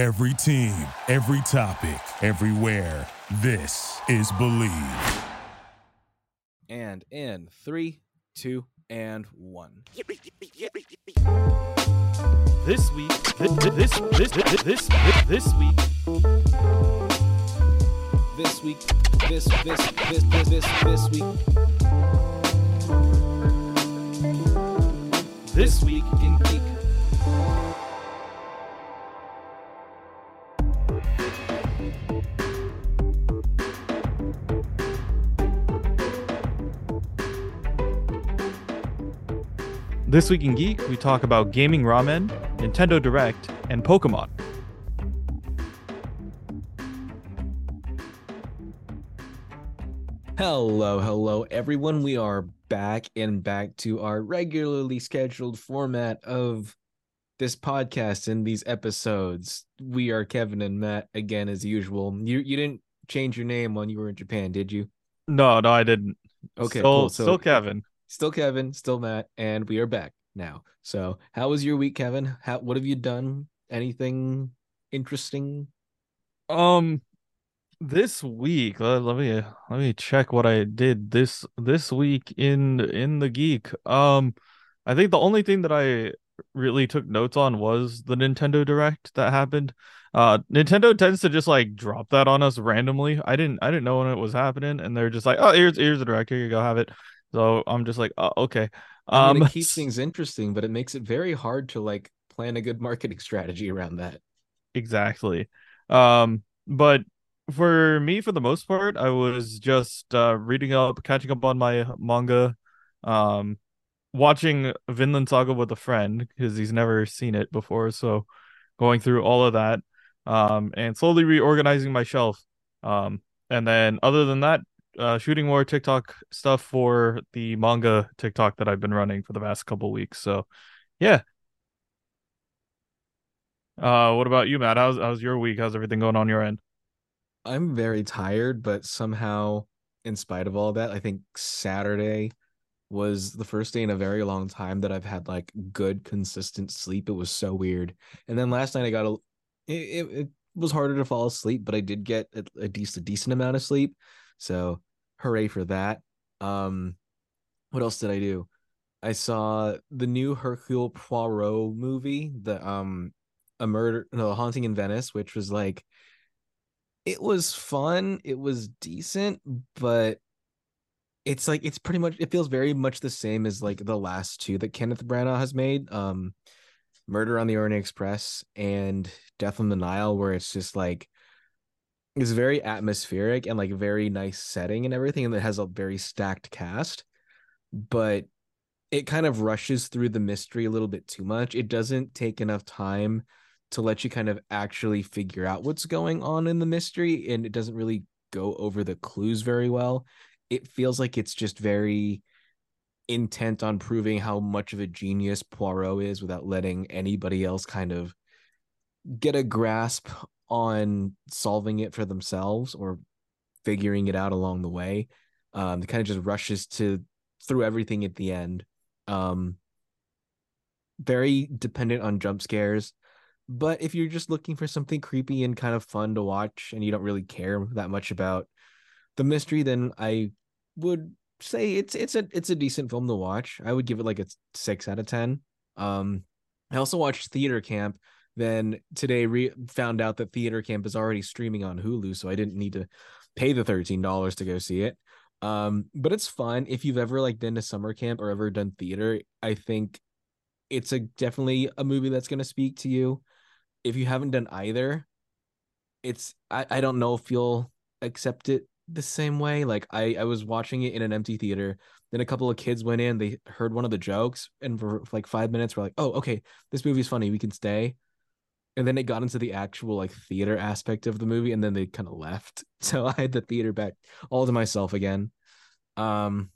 Every team, every topic, everywhere. This is Believe. And in three, two, and one. This week, this this this this this, this week, This week, this, this, this, this, this, this week, this week in This week in geek, we talk about gaming ramen, Nintendo Direct, and Pokemon. Hello, hello, everyone. We are back and back to our regularly scheduled format of this podcast and these episodes. We are Kevin and Matt again, as usual. You you didn't change your name when you were in Japan, did you? No, no, I didn't. Okay, still, cool. So still Kevin. Still Kevin, still Matt, and we are back now. So, how was your week, Kevin? How what have you done? Anything interesting? Um, this week, let, let me let me check what I did this this week in in the geek. Um, I think the only thing that I really took notes on was the Nintendo Direct that happened. Uh, Nintendo tends to just like drop that on us randomly. I didn't I didn't know when it was happening, and they're just like, oh, here's here's the Direct. Here you go, have it. So I'm just like, oh, okay. I mean, Um, it keeps things interesting, but it makes it very hard to like plan a good marketing strategy around that. Exactly. Um, but for me, for the most part, I was just uh reading up, catching up on my manga, um, watching Vinland Saga with a friend because he's never seen it before, so going through all of that, um, and slowly reorganizing my shelf. Um, and then other than that, uh, shooting more TikTok stuff for the manga TikTok that I've been running for the past couple weeks. So, yeah. Uh, what about you, Matt? How's how's your week? How's everything going on your end? I'm very tired, but somehow, in spite of all that, I think Saturday was the first day in a very long time that I've had like good, consistent sleep. It was so weird. And then last night I got a, it, it, it was harder to fall asleep, but I did get a, a decent, decent amount of sleep. So hooray for that. Um, what else did I do? I saw the new Hercule Poirot movie, the um, a murder, no, Haunting in Venice, which was like it was fun it was decent but it's like it's pretty much it feels very much the same as like the last two that kenneth branagh has made um murder on the orient express and death on the nile where it's just like it's very atmospheric and like very nice setting and everything and it has a very stacked cast but it kind of rushes through the mystery a little bit too much. It doesn't take enough time to let you kind of actually figure out what's going on in the mystery and it doesn't really go over the clues very well. It feels like it's just very intent on proving how much of a genius poirot is without letting anybody else kind of get a grasp on solving it for themselves or figuring it out along the way um it kind of just rushes to through everything at the end um very dependent on jump scares but if you're just looking for something creepy and kind of fun to watch and you don't really care that much about the mystery, then I would say it's it's a it's a decent film to watch. I would give it like a six out of ten. Um, I also watched Theater Camp. Then today re- found out that Theater Camp is already streaming on Hulu, so I didn't need to pay the thirteen dollars to go see it. Um, but it's fun if you've ever like been to summer camp or ever done theater. I think it's a definitely a movie that's going to speak to you if you haven't done either, it's I, I don't know if you'll accept it the same way. Like I, I was watching it in an empty theater. Then a couple of kids went in, they heard one of the jokes, and for like five minutes we're like, oh, okay, this movie's funny, we can stay. And then it got into the actual like theater aspect of the movie, and then they kind of left. So I had the theater back all to myself again. Um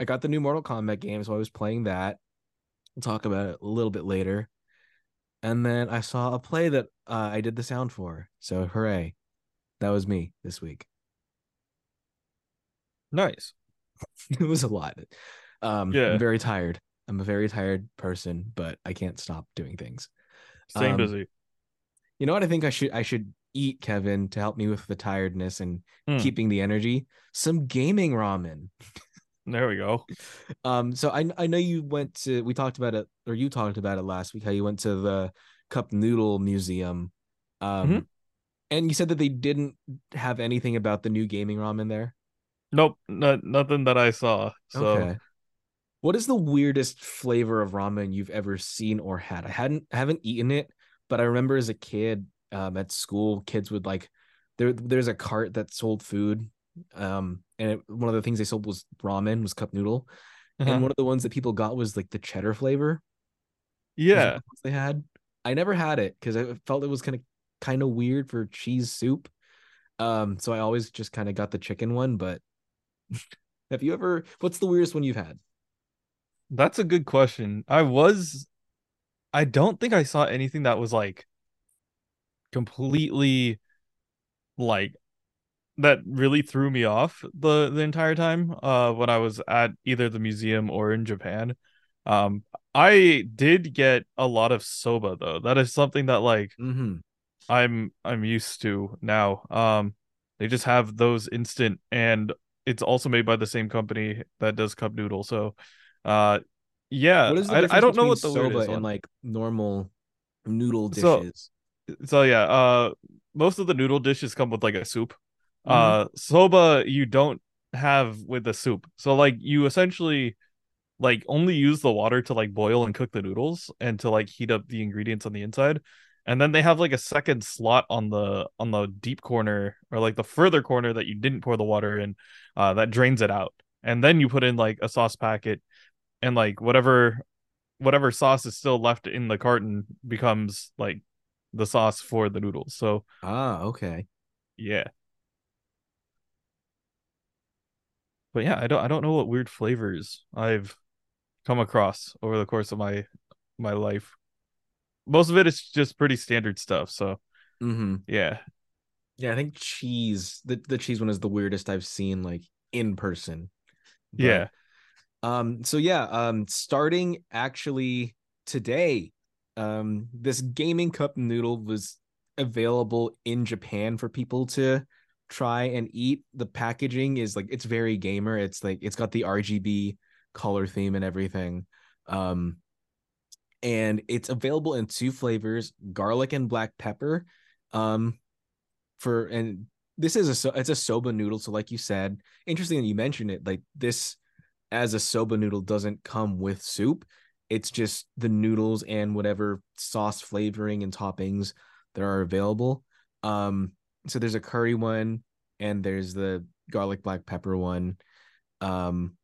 I got the new Mortal Kombat game, so I was playing that. We'll talk about it a little bit later and then I saw a play that uh, I did the sound for. So hooray! That was me this week. Nice. it was a lot. Um, Yeah. I'm very tired. I'm a very tired person, but I can't stop doing things. Staying Um, busy. You know what I think I should I should eat, Kevin, to help me with the tiredness and Hmm. keeping the energy. Some gaming ramen. There we go. Um, so I I know you went to we talked about it or you talked about it last week how you went to the cup noodle museum. Um Mhm. and you said that they didn't have anything about the new gaming ramen there. Nope, not nothing that I saw. So Okay. What is the weirdest flavor of ramen you've ever seen or had? I hadn't haven't eaten it, but I remember as a kid um, at school, kids would like there. There's a cart that sold food, um, and it, one of the things they sold was ramen, was cup noodle, uh-huh. and one of the ones that people got was like the cheddar flavor. yeah, the they had. I never had it because I felt it was kind of kind of weird for cheese soup. Um, so I always just kind of got the chicken one. But have you ever? What's the weirdest one you've had? that's a good question. I was, I don't think I saw anything that was like completely like that really threw me off the the entire time uh when I was at either the museum or in Japan. Um I did get a lot of soba though. That is something that like Mm-hmm. I'm I'm used to now. Um they just have those instant and it's also made by the same company that does cup noodle. So uh yeah, What is the I, I don't know what the soba weirdest and one. like normal noodle So- dishes? so yeah, uh most of the noodle dishes come with like a soup. Mhm. Uh soba you don't have with the soup. So like you essentially like only use the water to like boil and cook the noodles and to like heat up the ingredients on the inside. And then they have like a second slot on the on the deep corner or like the further corner that you didn't pour the water in uh that drains it out. And then you put in like a sauce packet and like whatever whatever sauce is still left in the carton becomes like the sauce for the noodles. So Ah, okay. yeah. But yeah, I don't I don't know what weird flavors I've come across over the course of my my life. Most of it is just pretty standard stuff, so Mm-hmm. yeah. Yeah, I think cheese. The the cheese one is the weirdest I've seen like in person. But, Yeah. Um. So yeah. Um. Starting actually today, um, this gaming cup noodle was available in Japan for people to try and eat. The packaging is like it's very gamer. It's like it's got the RGB color theme and everything. Um. And it's available in two flavors: garlic and black pepper. Um, for and this is a it's a soba noodle. So like you said, interesting that you mentioned it. Like this as a soba noodle doesn't come with soup. It's just the noodles and whatever sauce flavoring and toppings that are available. Um, so there's a curry one and there's the garlic black pepper one. Um,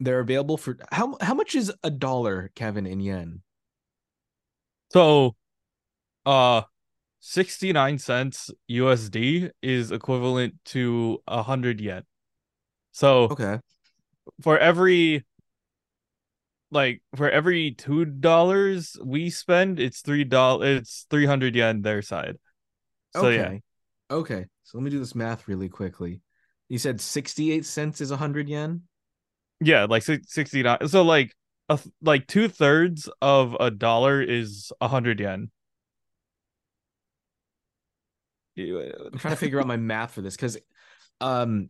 they're available for how how much is a dollar, Kevin, in yen? So uh 69 cents USD is equivalent to a hundred yen. So Okay. For every like for every two dollars we spend, it's three dollars it's three hundred yen their side. So okay. yeah. Okay. So let me do this math really quickly. You said 68 cents is 100 yen? Yeah, like six- 69. So like a like two thirds of a dollar is a hundred yen. I'm trying to figure out my math for this because um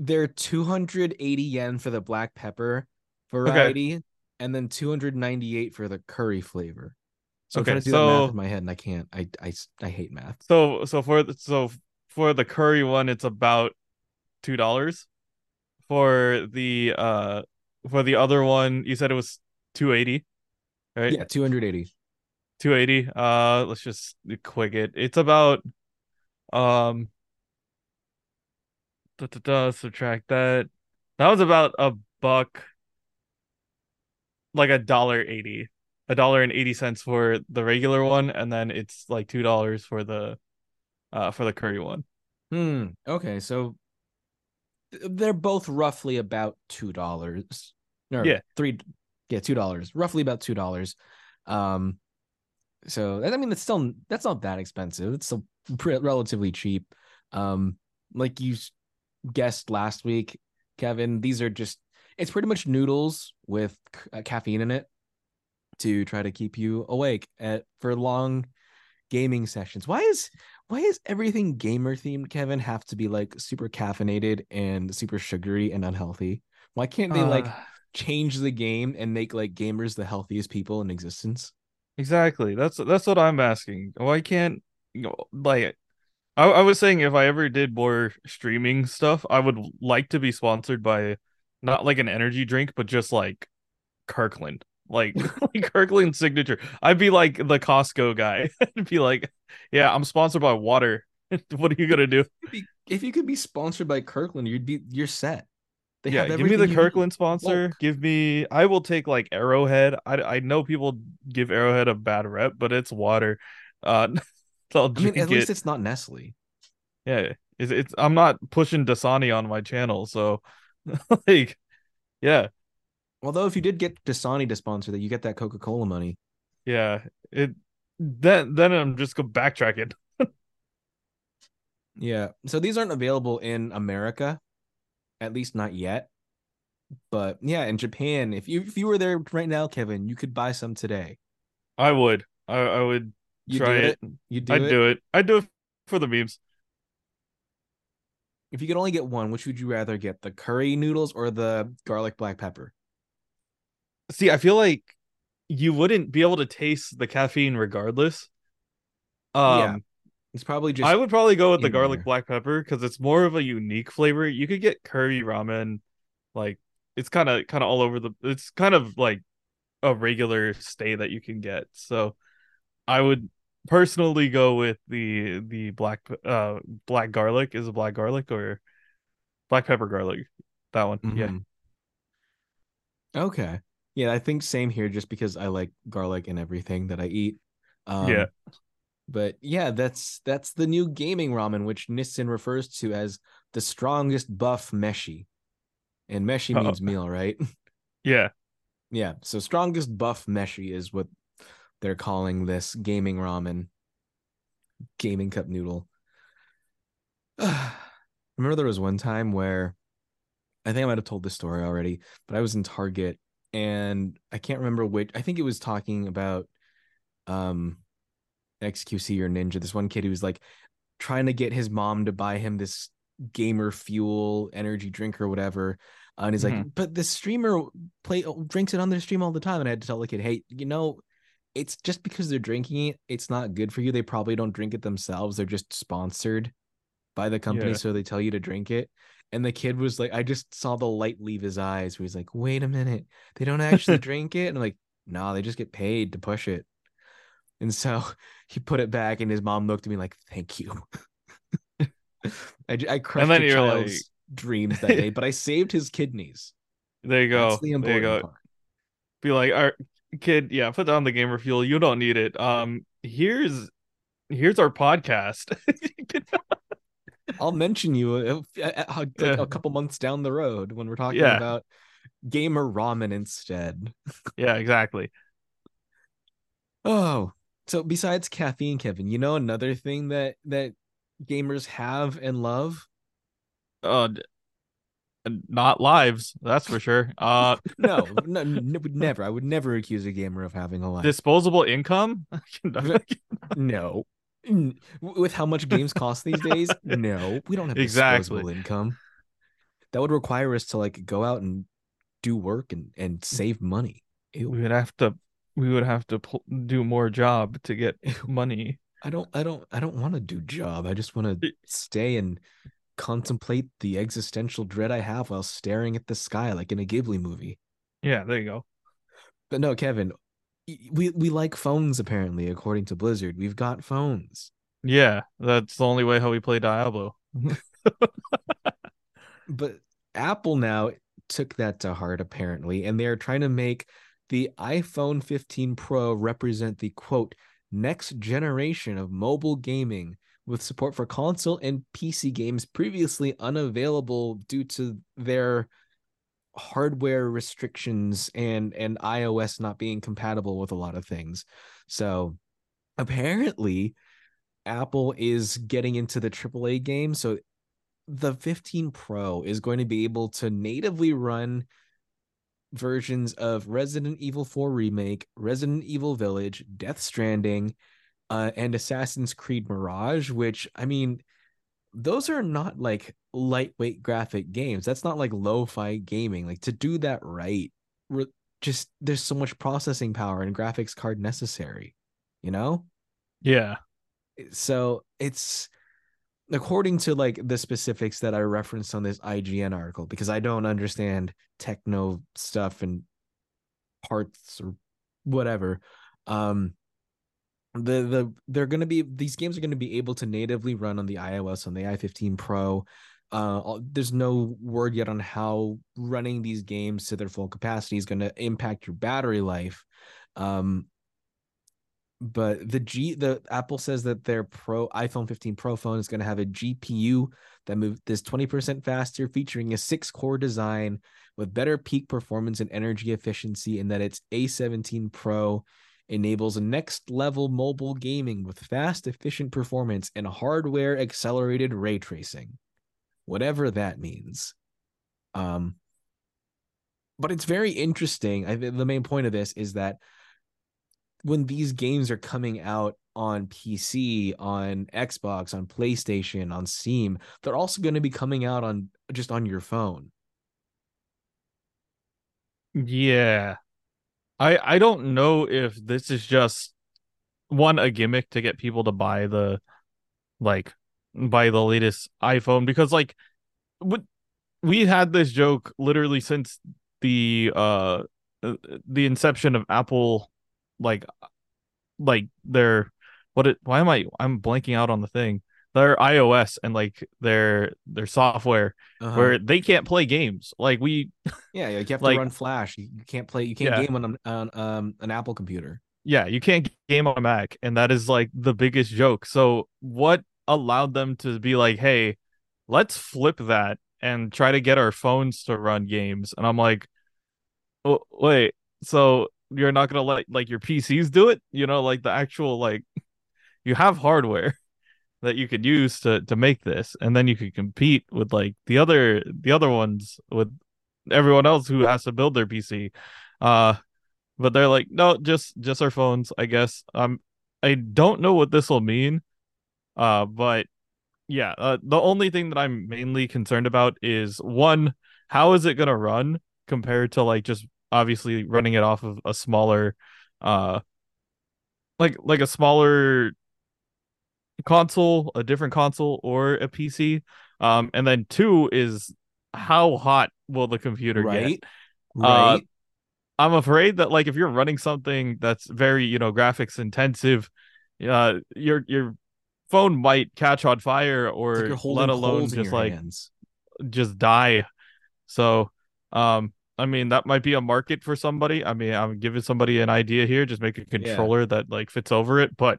they're 280 yen for the black pepper variety and then 298 for the curry flavor. So I'm Okay, trying to do that math so- in my head and I can't. I I, I hate math. So so for the, so for the curry one, it's about two dollars. For the uh for the other one, you said it was two eighty, right? Yeah, 280. two eighty. Uh, let's just quick it. It's about um. Da, da, da, subtract that. That was about a buck, like a dollar eighty, a dollar and eighty cents for the regular one, and then it's like two dollars for the, uh, for the curry one. Hmm. Okay, so they're both roughly about two dollars. No, Yeah. three. Yeah, two dollars. Roughly about two dollars. Um. So I mean, it's still that's not that expensive. It's still relatively cheap. Um, like you guessed last week, Kevin. These are just it's pretty much noodles with c- uh, caffeine in it to try to keep you awake at for long gaming sessions. Why is why is everything gamer themed, Kevin, have to be like super caffeinated and super sugary and unhealthy? Why can't they like Uh, change the game and make like gamers the healthiest people in existence? exactly. That's that's what I'm asking. Why can't you know, like I, I was saying if I ever did more streaming stuff, I would like to be sponsored by not like an energy drink, but just like Kirkland. Like like Kirkland signature. I'd be like the Costco guy. I'd be like, yeah, I'm sponsored by water. what are you gonna do? If you- If you could be sponsored by Kirkland, you'd be you're set. They yeah, have give me the everything you need. Kirkland sponsor. Bulk. Give me. I will take like Arrowhead. I I know people give Arrowhead a bad rep, but it's water. Uh, I mean, at it. least it's not Nestle. Yeah, it's, it's I'm not pushing Dasani on my channel, so like, yeah, Although if you did get Dasani to sponsor that, you get that Coca Cola money. yeah. It then then I'm just go backtracking. Yeah. So these aren't available in America, at least not yet. But yeah, in Japan, if you if you were there right now, Kevin, you could buy some today. I would, I I would You try do it. You do I'd it. do it. I'd do it for the memes. If you could only get one, which would you rather get? The curry noodles or the garlic black pepper? See, I feel like you wouldn't be able to taste the caffeine regardless. Um, Yeah, It's probably just I would probably go with the garlic there. black pepper because it's more of a unique flavor. You could get curry ramen, like it's kind of kind of all over the. It's kind of like a regular stay that you can get. So I would personally go with the the black uh black garlic. Is it black garlic or black pepper garlic? That one. Yeah. Mhm. Okay. Yeah, I think same here just because I like garlic in everything that I eat. Um, Yeah. But yeah, that's that's the new gaming ramen, which Nissin refers to as the strongest buff meshi. And meshi Oh. means meal, right? Yeah. yeah. So strongest buff meshi is what they're calling this gaming ramen. Gaming cup noodle. Remember there was one time where I think I might have told this story already, but I was in Target and I can't remember which. I think it was talking about um XQC or Ninja. This one kid who was like trying to get his mom to buy him this gamer fuel energy drink or whatever. Uh, and he's like, but the streamer play drinks it on their stream all the time. And I had to tell the kid, hey, you know, it's just because they're drinking it, it's not good for you. They probably don't drink it themselves. They're just sponsored by the company, Yeah. so they tell you to drink it. And the kid was like, I just saw the light leave his eyes where he's like, wait a minute, they don't actually drink it. And I'm like, no, they just get paid to push it. And so he put it back, and his mom looked at me like, thank you. I crushed then a child's like- dreams that day, but I saved his kidneys. There you go. That's the there you go. part. Be like, our kid, yeah, put down the gamer fuel. You don't need it. Um, here's here's our podcast. I'll mention you a, a- a- a couple months down the road when we're talking Yeah. about gamer ramen instead. yeah, exactly. Oh, so besides caffeine, Kevin, you know another thing that that gamers have and love? Uh, not lives, that's for sure. Uh, No, no, n- would never. I would never accuse a gamer of having a life. disposable income. no. With how much games cost these days? No, we don't have Exactly. disposable income. That would require us to like go out and do work and and save money. Ew. we would have to we would have to pl- do more job to get money. I don't I don't I don't want to do job. I just want to stay and contemplate the existential dread I have while staring at the sky like in a Ghibli movie. Yeah, there you go. But no, Kevin, we we like phones apparently according to Blizzard. We've got phones. Yeah, that's the only way how we play Diablo. But Apple now took that to heart apparently and they're trying to make the iPhone 15 Pro represent the quote next generation of mobile gaming with support for console and PC games previously unavailable due to their hardware restrictions and and iOS not being compatible with a lot of things. So apparently Apple is getting into the AAA game so the 15 Pro is going to be able to natively run versions of Resident Evil 4 Remake, Resident Evil Village, Death Stranding, uh, and Assassin's Creed Mirage, which I mean, those are not like lightweight graphic games. That's not like lo-fi gaming. Like to do that right, re- just there's so much processing power and graphics card necessary, you know? Yeah. So it's according to like the specifics that I referenced on this IGN article, because I don't understand techno stuff and parts or whatever. Um the the they're going to be these games are going to be able to natively run on the iOS on the i15 Pro. Uh, there's no word yet on how running these games to their full capacity is going to impact your battery life. Um, but the G the Apple says that their Pro iPhone 15 Pro phone is going to have a GPU that moves this 20% faster, featuring a six core design with better peak performance and energy efficiency, and that its A17 Pro enables next level mobile gaming with fast, efficient performance and hardware accelerated ray tracing, whatever that means. Um, but it's very interesting. I the main point of this is that when these games are coming out on PC, on Xbox, on PlayStation, on Steam, they're also going to be coming out on just on your phone. Yeah. I I don't know if this is just one a gimmick to get people to buy the like buy the latest iPhone because like what we had this joke literally since the uh, uh the inception of Apple like like their what it why am I I'm blanking out on the thing their iOS and like their their software uh-huh. where they can't play games. Like we Yeah, you have like, to run Flash. You, can't play you can't yeah. game on, on um an Apple computer. Yeah, you can't game on a Mac and that is like the biggest joke. So what allowed them to be like, "Hey, let's flip that and try to get our phones to run games." And I'm like, oh, "Wait, so you're not going to let like your PCs do it? You know, like the actual like you have hardware that you could use to to make this and then you could compete with like the other the other ones with everyone else who has to build their PC uh but they're like no just just our phones I guess. Um I don't know what this will mean uh but yeah uh, the only thing that I'm mainly concerned about is one how is it going to run compared to like just obviously running it off of a smaller uh like like a smaller console, a different console, or a PC. Um, and then two is how hot will the computer right. get? Right. Uh, I'm afraid that like if you're running something that's very you know graphics intensive, uh, your your phone might catch on fire or like let alone just like hands. just die. So, um, I mean that might be a market for somebody. I mean I'm giving somebody an idea here. Just make a controller yeah. that like fits over it, but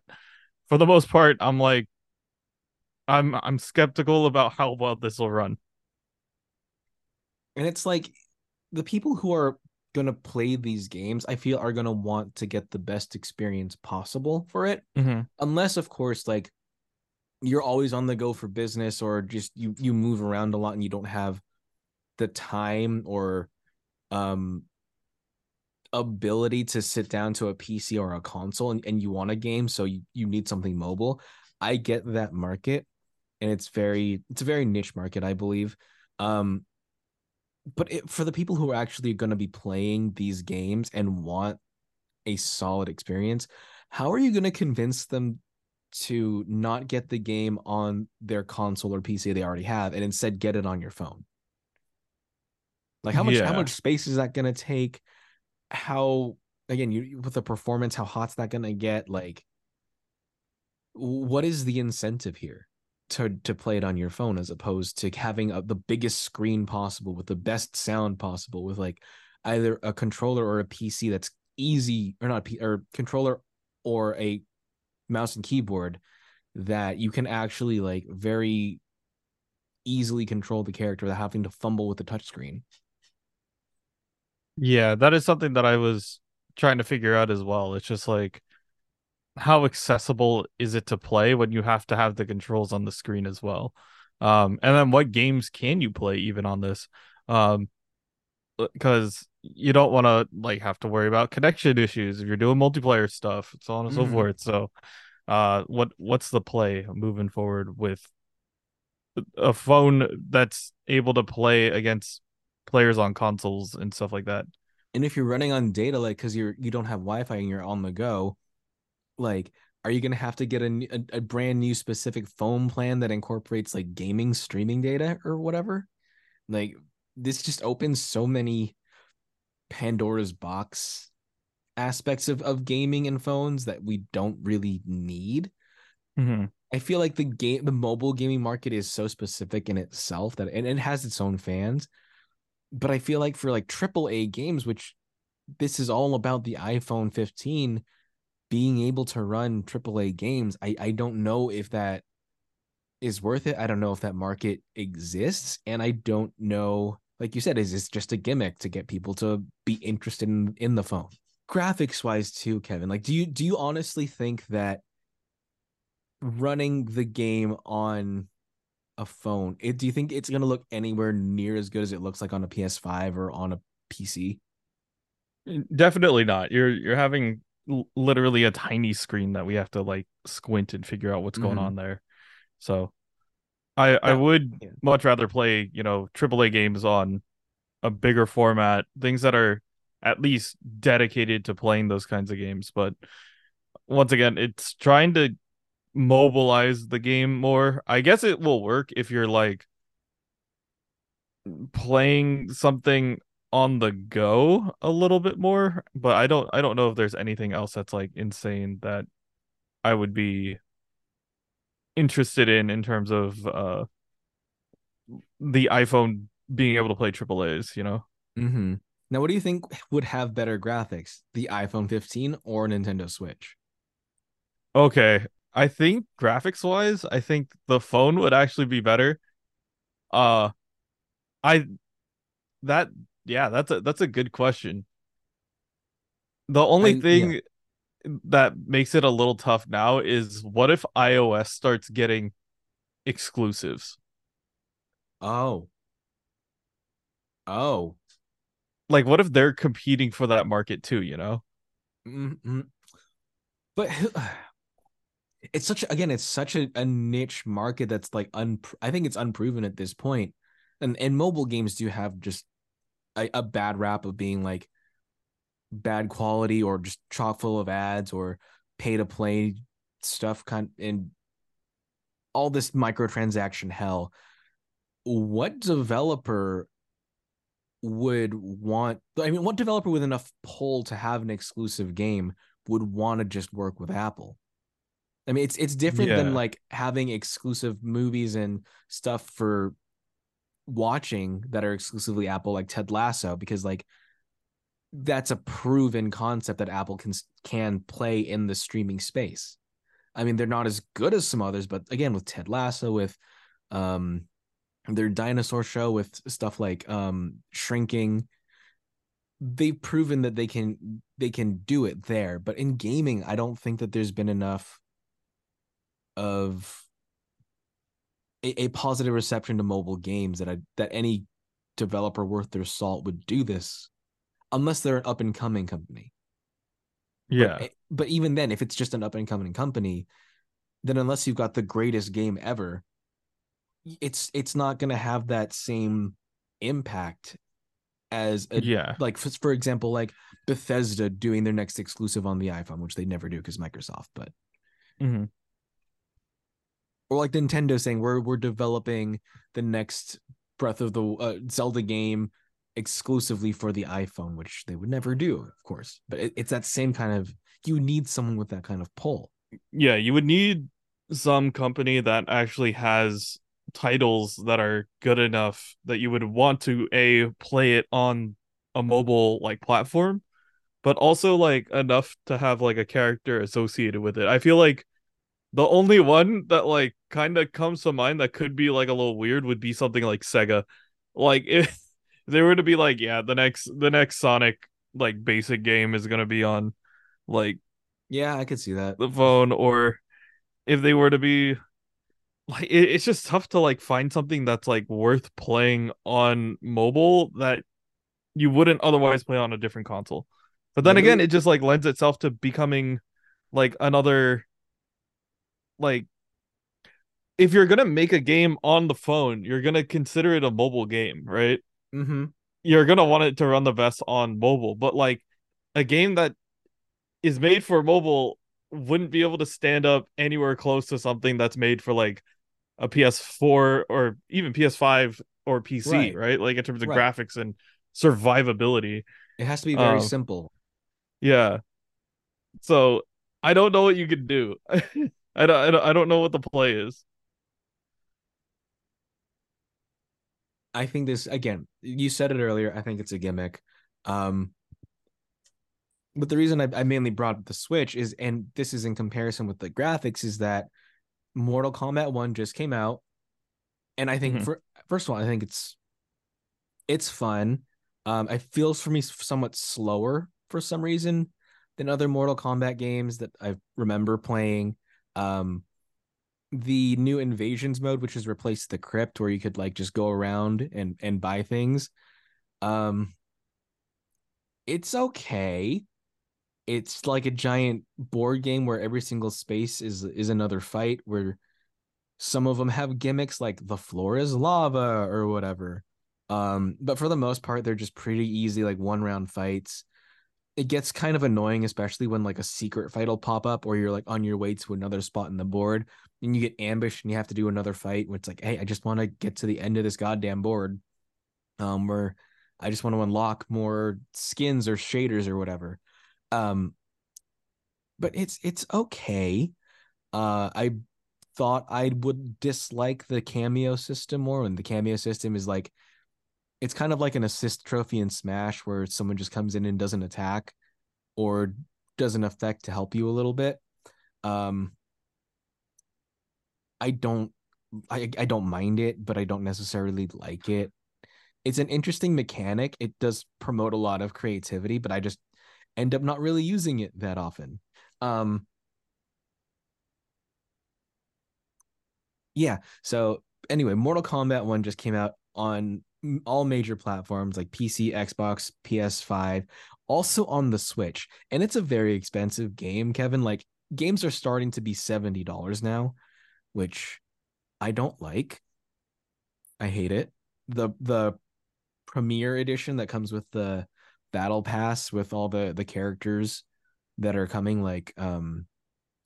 for the most part, I'm like, I'm I'm skeptical about how well this will run. And it's like the people who are gonna play these games, I feel, are gonna want to get the best experience possible for it. Mm-hmm. Unless, of course, like you're always on the go for business, or just you you move around a lot and you don't have the time or um ability to sit down to a PC or a console and, and you want a game, so you, you need something mobile. I get that market and it's very it's a very niche market, I believe. Um but it, for the people who are actually going to be playing these games and want a solid experience, how are you going to convince them to not get the game on their console or PC they already have and instead get it on your phone? Like how much yeah. how much space is that going to take? How again you with the performance how hot's that gonna get like what is the incentive here to to play it on your phone as opposed to having a, the biggest screen possible with the best sound possible with like either a controller or a PC that's easy or not or controller or a mouse and keyboard that you can actually like very easily control the character without having to fumble with the touchscreen. Yeah, that is something that I was trying to figure out as well. It's just like how accessible is it to play when you have to have the controls on the screen as well? Um, and then what games can you play even on this? Um, because uh, you don't want to like have to worry about connection issues if you're doing multiplayer stuff, so on and mm. so forth. So, uh what what's the play moving forward with a phone that's able to play against players on consoles and stuff like that. And if you're running on data, like because you're you don't have Wi-Fi and you're on the go, like are you gonna have to get a, a, a brand new specific phone plan that incorporates like gaming streaming data or whatever? Like this just opens so many Pandora's box aspects of, of gaming and phones that we don't really need. Mm-hmm. I feel like the game, the mobile gaming market is so specific in itself that, and it has its own fans. But I feel like for like AAA games, which this is all about the iPhone 15 being able to run AAA games, I, I don't know if that is worth it. I don't know if that market exists. And I don't know, like you said, is this just a gimmick to get people to be interested in, in the phone? Graphics wise, too, Kevin. Like, do you do you honestly think that running the game on a phone, it, do you think it's going to look anywhere near as good as it looks like on a PS5 or on a PC? Definitely not. You're you're having l- literally a tiny screen that we have to like squint and figure out what's going Mhm. on there. So I I would yeah. much rather play, you know, AAA games on a bigger format, things that are at least dedicated to playing those kinds of games, but once again, it's trying to mobilize the game more. I guess it will work if you're like playing something on the go a little bit more, but I don't I don't know if there's anything else that's like insane that I would be interested in in terms of uh the iPhone being able to play AAAs, you know. Mm-hmm. Now, what do you think would have better graphics, the iPhone 15 or Nintendo Switch? Okay, I think graphics wise, I think the phone would actually be better. Uh I that yeah, that's a that's a good question. The only I- yeah. thing that makes it a little tough now is what if iOS starts getting exclusives? Oh, oh, Like what if they're competing for that market too, you know? mm but who- it's such again, it's such a, a niche market that's like un. I think it's unproven at this point, and and mobile games do have just a, a bad rap of being like bad quality or just chock full of ads or pay to play stuff kind and all this microtransaction hell what developer would want i mean what developer with enough pull to have an exclusive game would want to just work with apple i mean it's it's different Yeah. than like having exclusive movies and stuff for watching that are exclusively apple like ted lasso because like that's a proven concept that apple can can play in the streaming space i mean they're not as good as some others but again with ted lasso with um their dinosaur show with stuff like um shrinking they've proven that they can they can do it there but in gaming i don't think that there's been enough of a, a positive reception to mobile games that I that any developer worth their salt would do this unless they're an up and coming company Yeah. but, but even then if it's just an up and coming company then unless you've got the greatest game ever it's it's not going to have that same impact as a, yeah. like for, for example like bethesda doing their next exclusive on the iphone which they never do because microsoft but Mhm. Or like nintendo saying we're we're developing the next breath of the uh, zelda game exclusively for the iphone which they would never do of course but it, it's that same kind of you need someone with that kind of pull Yeah, you would need some company that actually has titles that are good enough that you would want to a play it on a mobile like platform, but also like enough to have like a character associated with it. I feel like the only one that like kind of comes to mind that could be like a little weird would be something like Sega. Like if they were to be like, yeah, the next the next Sonic like basic game is gonna be on like yeah i could see that the phone or if they were to be like it, it's just tough to like find something that's like worth playing on mobile that you wouldn't otherwise play on a different console but then Yeah, again it just like lends itself to becoming like another like if you're gonna make a game on the phone, you're gonna consider it a mobile game, right? Mm-hmm. You're gonna want it to run the best on mobile, but like a game that is made for mobile wouldn't be able to stand up anywhere close to something that's made for like a PS4 or even PS5 or PC, right? Right. Like in terms of Right. graphics and survivability. It has to be very Um, simple. Yeah. So I don't know what you could do. I don't, I don't I don't know what the play is. I think this again, you said it earlier. I think it's a gimmick. Um, but the reason I, I mainly brought up the Switch is, and this is in comparison with the graphics, is that Mortal Kombat One just came out, and I think Mhm. for first of all, I think it's it's fun. Um, it feels for me somewhat slower for some reason than other Mortal Kombat games that I remember playing. Um, the new invasions mode, which has replaced the crypt, where you could like just go around and and buy things. Um, it's okay. It's like a giant board game where every single space is is another fight. Where some of them have gimmicks like the floor is lava or whatever. Um, but for the most part, they're just pretty easy, like one round fights. It gets kind of annoying, especially when like a secret fight will pop up, or you're like on your way to another spot in the board and you get ambushed and you have to do another fight where it's like, hey, I just want to get to the end of this goddamn board. Um, where I just want to unlock more skins or shaders or whatever. Um, but it's it's okay. Uh, I thought I would dislike the cameo system more, when the cameo system is like it's kind of like an assist trophy in Smash where someone just comes in and doesn't attack or does an effect to help you a little bit. Um, I don't I I don't mind it, but I don't necessarily like it. It's an interesting mechanic. It does promote a lot of creativity, but I just end up not really using it that often. Um Yeah, so anyway, Mortal Kombat 1 just came out on all major platforms like PC, Xbox, PS5, also on the Switch. And it's a very expensive game, Kevin. Like games are starting to be $70 now, which I don't like. I hate it. The the premiere edition that comes with the battle pass with all the the characters that are coming like um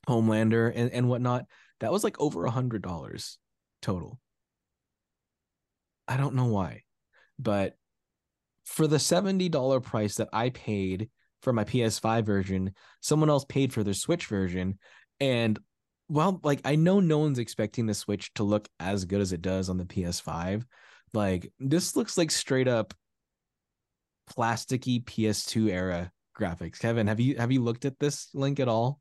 Homelander and, and whatnot, that was like over a hundred dollars total. I don't know why, but for the $70 price that I paid for my PS5 version, someone else paid for their Switch version. And well, like I know no one's expecting the Switch to look as good as it does on the PS5. Like this looks like straight up plasticky PS2 era graphics. Kevin, have you have you looked at this link at all?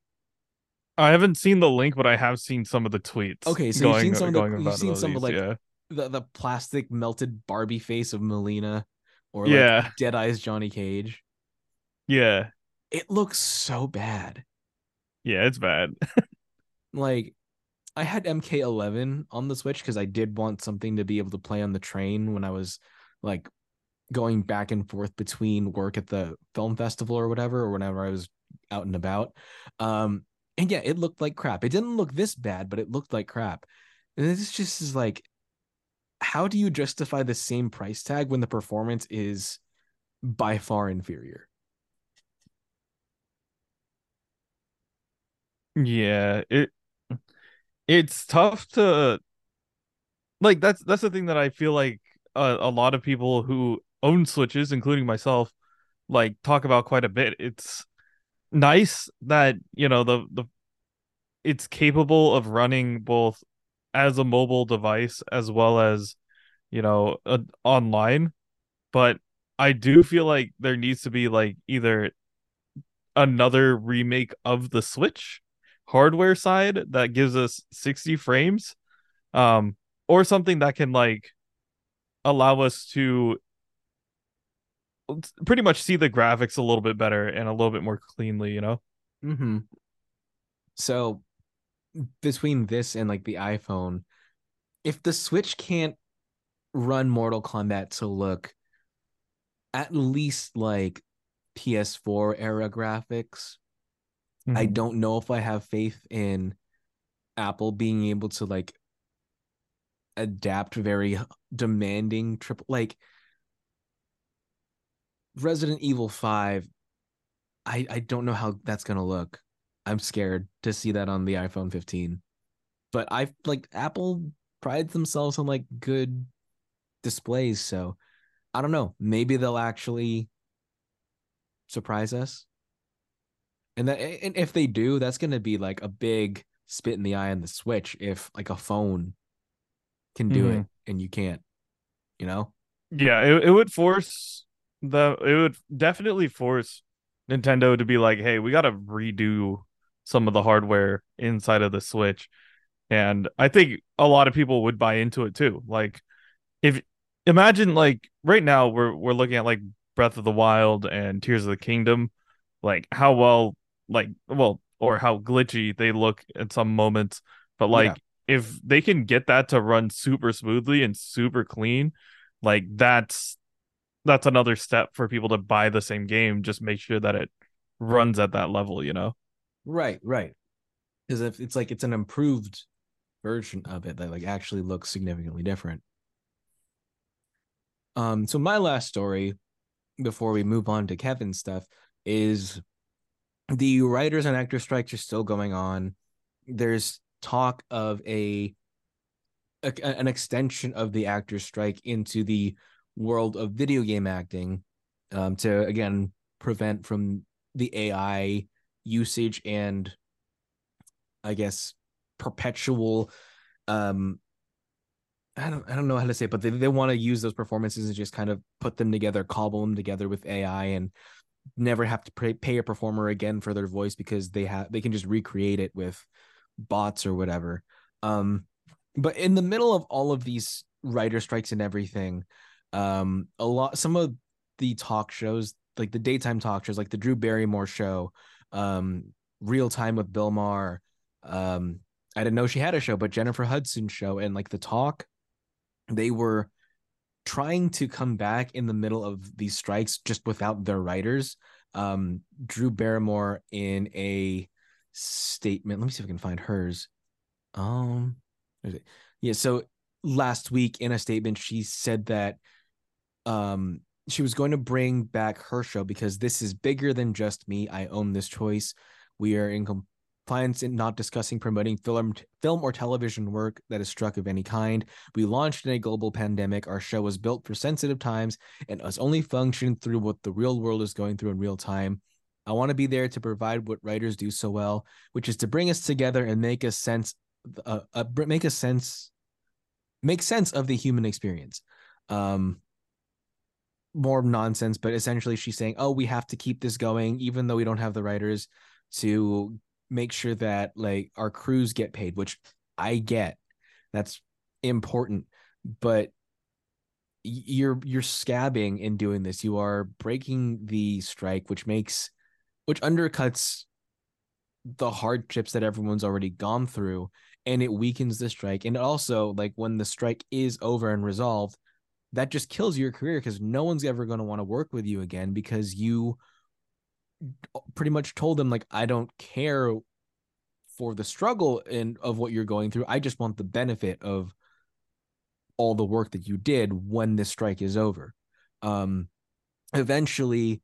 I haven't seen the link, but I have seen some of the tweets. Okay, so going, you've seen some of the- going you've seen some of, like, yeah. The the plastic melted Barbie face of Mileena or Yeah. like Dead Eyes Johnny Cage. Yeah. It looks so bad. Yeah, it's bad. like I had MK11 on the Switch because I did want something to be able to play on the train when I was like going back and forth between work at the film festival or whatever, or whenever I was out and about. Um, and yeah, it looked like crap. It didn't look this bad, but it looked like crap. And this just is like, how do you justify the same price tag when the performance is by far inferior? Yeah, it it's tough to like that's that's the thing that I feel like a, a lot of people who own Switches, including myself, like talk about quite a bit. It's nice that, you know, the the it's capable of running both as a mobile device as well as, you know, online, but I do feel like there needs to be like either another remake of the Switch hardware side that gives us 60 frames um or something that can like allow us to pretty much see the graphics a little bit better and a little bit more cleanly you know Mm-hmm. So between this and like the iPhone, if the Switch can't run Mortal Kombat to look at least like PS4 era graphics, I Mhm. don't know if I have faith in Apple being able to like adapt very demanding triple like Resident Evil 5 I I don't know how that's going to look. I'm scared to see that on the iPhone 15. But I like Apple prides themselves on like good displays, so I don't know. Maybe they'll actually surprise us. And that and if they do, that's going to be like a big spit in the eye on the Switch if like a phone can do Mhm. it and you can't, you know? Yeah, it, it would force the it would definitely force Nintendo to be like, hey, we gotta redo some of the hardware inside of the Switch. And I think a lot of people would buy into it too. Like if imagine like right now we're we're looking at like Breath of the Wild and Tears of the Kingdom, like how well like well or how glitchy they look at some moments. But like if they can get that to run super smoothly and super clean, like that's that's another step for people to buy the same game. Just make sure that it runs at that level, you know? Right, right. Because if it's like it's an improved version of it that like actually looks significantly different. Um, so my last story before we move on to Kevin's stuff is the writers and actors strikes are still going on. There's talk of a, a an extension of the actors strike into the world of video game acting um, to again prevent from the AI usage and I guess perpetual um I don't I don't know how to say it, but they, they want to use those performances and just kind of put them together, cobble them together with AI and never have to pay, pay a performer again for their voice because they have they can just recreate it with bots or whatever. Um but in the middle of all of these writer strikes and everything, um a lot some of the talk shows, like the daytime talk shows, like the Drew Barrymore show, um, Real Time with Bill Maher, um, I didn't know she had a show, but Jennifer Hudson's show and like the talk, they were trying to come back in the middle of these strikes just without their writers. Um, Drew Barrymore in a statement. Let me see if I can find hers. Um, yeah. So last week in a statement, she said that um she was going to bring back her show because this is bigger than just me. I own this choice. We are in compliance in not discussing promoting film film or television work that is struck of any kind. We launched in a global pandemic. Our show was built for sensitive times and has only functioned through what the real world is going through in real time. I want to be there to provide what writers do so well, which is to bring us together and make a sense, uh, uh, make a sense, make sense of the human experience. Um, more nonsense, but essentially she's saying, "Oh, we have to keep this going, even though we don't have the writers to make sure that like our crews get paid." Which I get, that's important, but you're you're scabbing in doing this. You are breaking the strike, which makes which undercuts the hardships that everyone's already gone through, and it weakens the strike. And also, like when the strike is over and resolved that just kills your career because no one's ever going to want to work with you again because you pretty much told them like I don't care for the struggle and of what you're going through. I just want the benefit of all the work that you did when this strike is over. Um eventually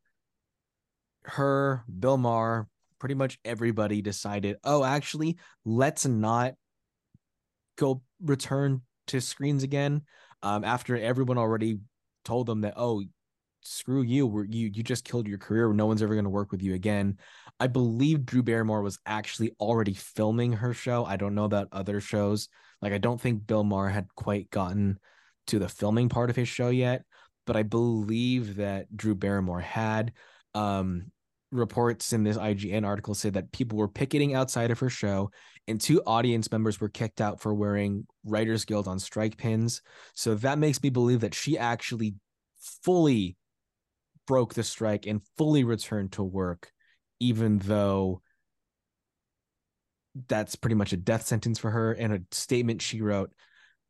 her, Bill Maher, pretty much everybody decided, "Oh, actually, let's not go return to screens again." Um, after everyone already told them that oh screw you we're, you you just killed your career no one's ever going to work with you again. I believe drew barrymore was actually already filming her show. I don't know about other shows. Like i don't think bill maher had quite gotten to the filming part of his show yet but i believe that drew barrymore had. Um reports in this ign article said that people were picketing outside of her show and two audience members were kicked out for wearing Writers Guild on strike pins. So that makes me believe that she actually fully broke the strike and fully returned to work, even though that's pretty much a death sentence for her. And a statement she wrote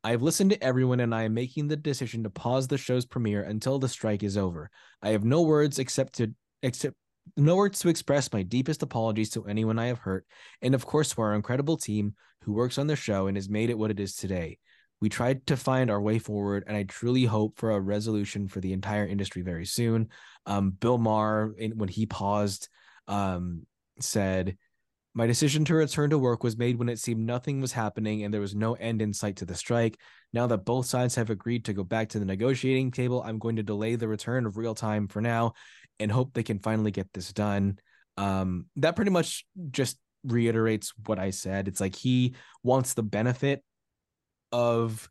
I've listened to everyone and I am making the decision to pause the show's premiere until the strike is over. I have no words except to except no words to express my deepest apologies to anyone I have hurt, and of course to our incredible team who works on the show and has made it what it is today. We tried to find our way forward, and I truly hope for a resolution for the entire industry very soon. Um, Bill Maher, when he paused, um, said, My decision to return to work was made when it seemed nothing was happening and there was no end in sight to the strike. Now that both sides have agreed to go back to the negotiating table, I'm going to delay the return of real time for now and hope they can finally get this done. Um, that pretty much just reiterates what I said. It's like he wants the benefit of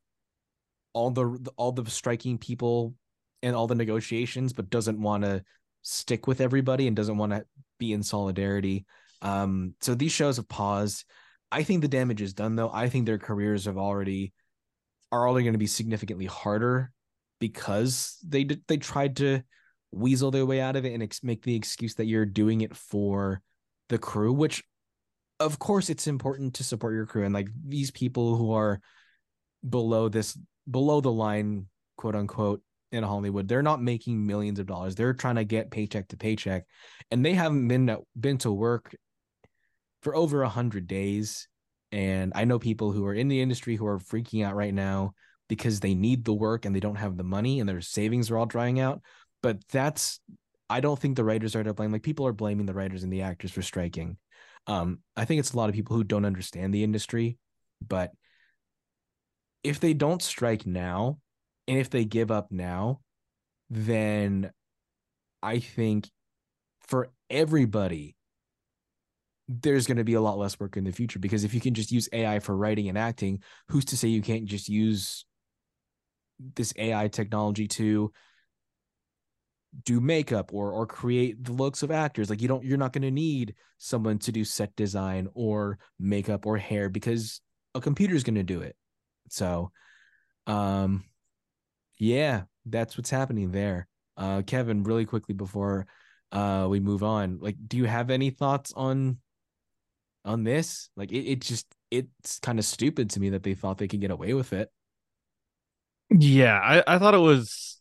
all the all the striking people and all the negotiations, but doesn't want to stick with everybody and doesn't want to be in solidarity. Um, so these shows have paused. I think the damage is done though. I think their careers have already are already going to be significantly harder because they they tried to weasel their way out of it and ex- make the excuse that you're doing it for the crew, which of course it's important to support your crew. And like these people who are below this below the line quote unquote in Hollywood they're not making millions of dollars. They're trying to get paycheck to paycheck. And they haven't been been to work for over a hundred days. And I know people who are in the industry who are freaking out right now because they need the work and they don't have the money and their savings are all drying out but that's I don't think the writers are to blame. Like people are blaming the writers and the actors for striking. Um I think it's a lot of people who don't understand the industry but if they don't strike now and if they give up now, then I think for everybody, there's going to be a lot less work in the future because if you can just use AI for writing and acting, who's to say you can't just use this AI technology to do makeup or or create the looks of actors like you don't you're not going to need someone to do set design or makeup or hair because a computer is going to do it so, um, yeah, that's what's happening there. Uh, Kevin, really quickly before uh we move on, like, do you have any thoughts on on this? Like, it, it just it's kind of stupid to me that they thought they could get away with it. Yeah, I, I thought it was.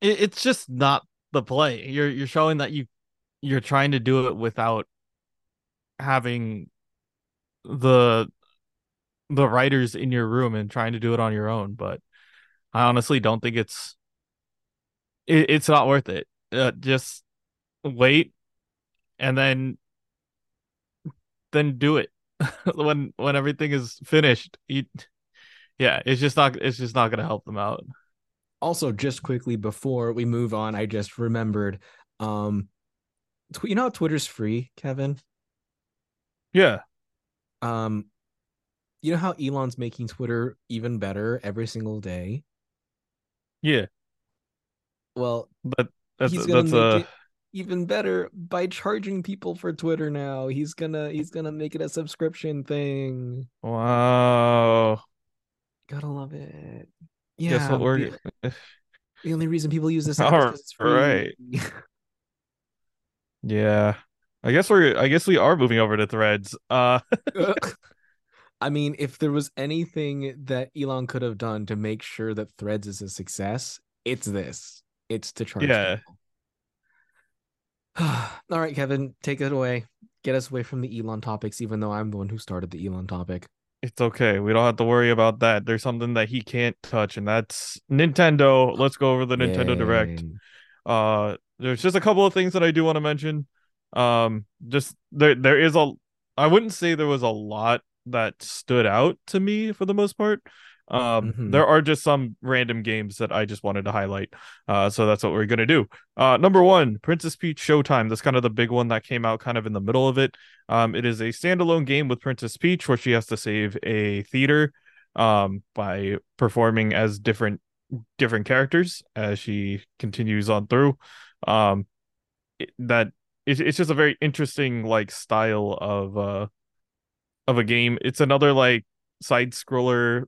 It, it's just not the play. You're you're showing that you you're trying to do it without having the the writers in your room and trying to do it on your own. But I honestly don't think it's it, it's not worth it. Uh, just wait and then then do it when when everything is finished. You, yeah, it's just not it's just not to help them out. Also, just quickly before we move on, I just remembered um you know how Twitter's free, Kevin? Yeah. Um you know how Elon's making Twitter even better every single day? Yeah. Well, but that's he's gonna that's make a it even better by charging people for Twitter now. He's gonna he's gonna make it a subscription thing. wow. Gotta love it. Yeah. Guess what we're the, the only reason people use this app is it's free. right. yeah. I guess we're I guess we are moving over to threads. Uh I mean, if there was anything that Elon could have done to make sure that Threads is a success, it's this. It's to charge. Yeah. All right, Kevin, take it away. Get us away from the Elon topics, even though I'm the one who started the Elon topic. It's okay. We don't have to worry about that. There's something that he can't touch, and that's Nintendo. Let's go over the Nintendo Yay. Direct. Uh there's just a couple of things that I do want to mention. Um just there there is a I wouldn't say there was a lot that stood out to me for the most part. Um, mm-hmm. there are just some random games that I just wanted to highlight. Uh, so that's what we're gonna do. Uh, number one, Princess Peach Showtime. That's kind of the big one that came out kind of in the middle of it. Um, it is a standalone game with Princess Peach where she has to save a theater um by performing as different different characters as she continues on through. Um, it, that it, it's just a very interesting like style of uh of a game. It's another like side scroller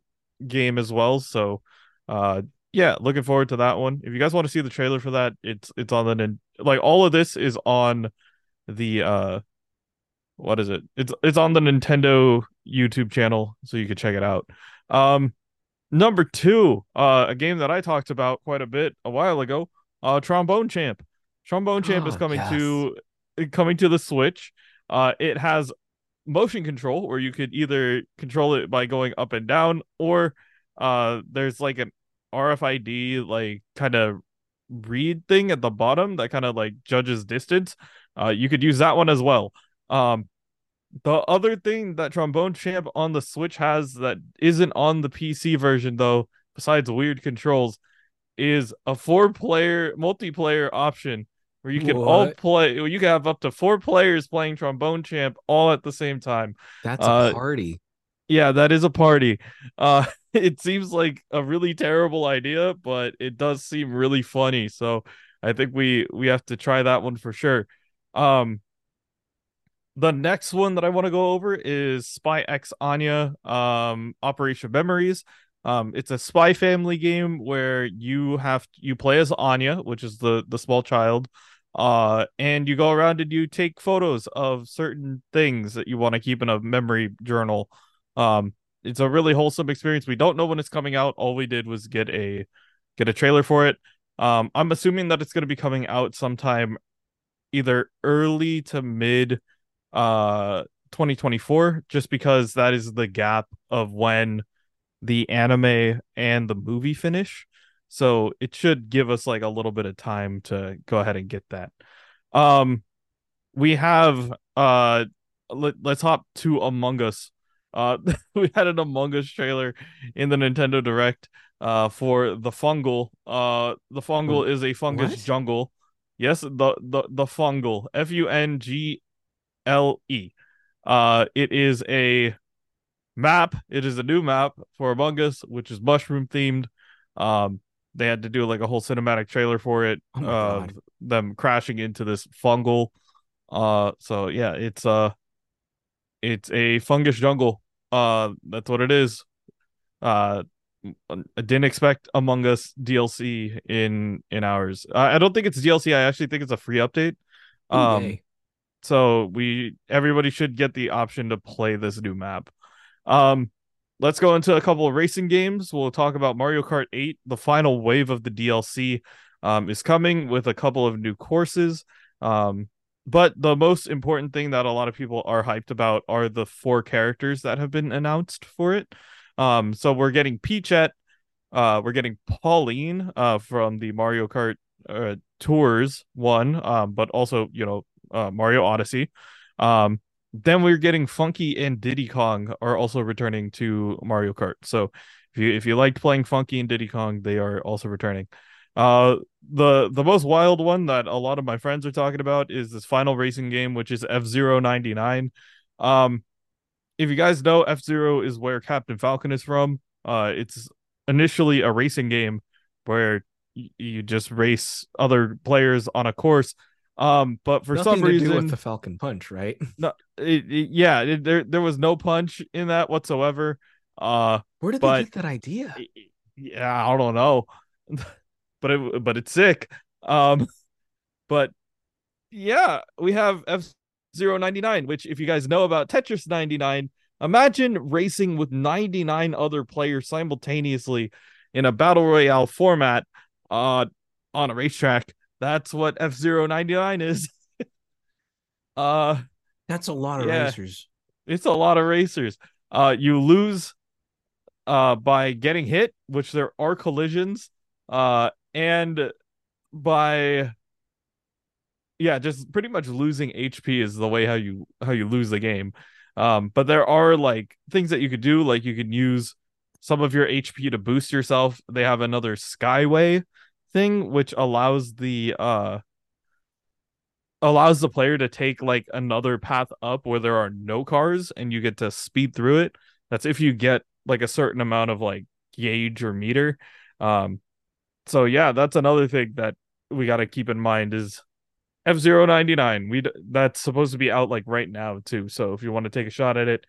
game as well. So uh yeah, looking forward to that one. If you guys want to see the trailer for that, it's it's on the like all of this is on the uh what is it? It's it's on the Nintendo YouTube channel, so you can check it out. Um number two, uh a game that I talked about quite a bit a while ago, uh Trombone Champ. Trombone Champ oh, is coming yes. to coming to the Switch. Uh, it has motion control where you could either control it by going up and down, or uh, there's like an RFID like kind of read thing at the bottom that kind of like judges distance. Uh, you could use that one as well. Um, the other thing that Trombone Champ on the Switch has that isn't on the PC version though, besides weird controls, is a four-player multiplayer option where you can all play. You can have up to four players playing Trombone Champ all at the same time. That's Uh, a party. Yeah, that is a party. Uh, it seems like a really terrible idea, but it does seem really funny. So I think we we have to try that one for sure. Um, the next one that I want to go over is Spy X Anya, um, Operation Memories. Um, it's a spy family game where you have you play as Anya, which is the the small child, uh, and you go around and you take photos of certain things that you want to keep in a memory journal. Um, it's a really wholesome experience. We don't know when it's coming out. All we did was get a get a trailer for it. Um, I'm assuming that it's going to be coming out sometime either early to mid uh 2024 just because that is the gap of when the anime and the movie finish. So it should give us like a little bit of time to go ahead and get that. Um we have uh let, let's hop to Among Us. Uh we had an Among Us trailer in the Nintendo Direct uh for the fungal. Uh the fungal is a fungus What? jungle. Yes, the the the fungal. F U N G L E. Uh it is a map. It is a new map for Among Us, which is mushroom themed. Um, they had to do like a whole cinematic trailer for it. Oh uh, them crashing into this fungal. Uh, so yeah, it's uh, it's a fungus jungle. Uh, that's what it is. Uh, I didn't expect Among Us DLC in in ours. I I don't think it's DLC. I actually think it's a free update. Um, yay. so we everybody should get the option to play this new map. Um let's go into a couple of racing games. We'll talk about Mario Kart 8. The final wave of the DLC um is coming with a couple of new courses. Um but the most important thing that a lot of people are hyped about are the four characters that have been announced for it. Um so we're getting Peachette, uh we're getting Pauline uh from the Mario Kart uh, Tours one, um but also, you know, uh, Mario Odyssey. Um, then we're getting Funky and Diddy Kong are also returning to Mario Kart. So if you if you liked playing Funky and Diddy Kong, they are also returning. Uh, the the most wild one that a lot of my friends are talking about is this final racing game, which is F Zero ninety nine. Um, if you guys know, F Zero is where Captain Falcon is from. Uh, it's initially a racing game where y- you just race other players on a course. Um, but for Nothing some reason, do with the Falcon Punch, right? no, it, it- yeah, it, there there was no punch in that whatsoever. Uh, Where did they get that idea? yeah, I don't know, but it but it's sick. Um, but yeah, we have F zero ninety nine, which if you guys know about Tetris ninety nine, imagine racing with ninety nine other players simultaneously in a battle royale format, uh, on a racetrack. That's what F zero ninety nine is. uh That's a lot of Yeah. racers. it's a lot of racers. Uh, you lose uh by getting hit, which there are collisions, uh, and by yeah, just pretty much losing HP is the way how you how you lose the game. Um, but there are like things that you could do, like you can use some of your HP to boost yourself. They have another Skyway thing, which allows the uh allows the player to take like another path up where there are no cars and you get to speed through it. That's if you get like a certain amount of like gauge or meter. Um so yeah, that's another thing that we got to keep in mind is F099. We that's supposed to be out like right now too. So if you want to take a shot at it,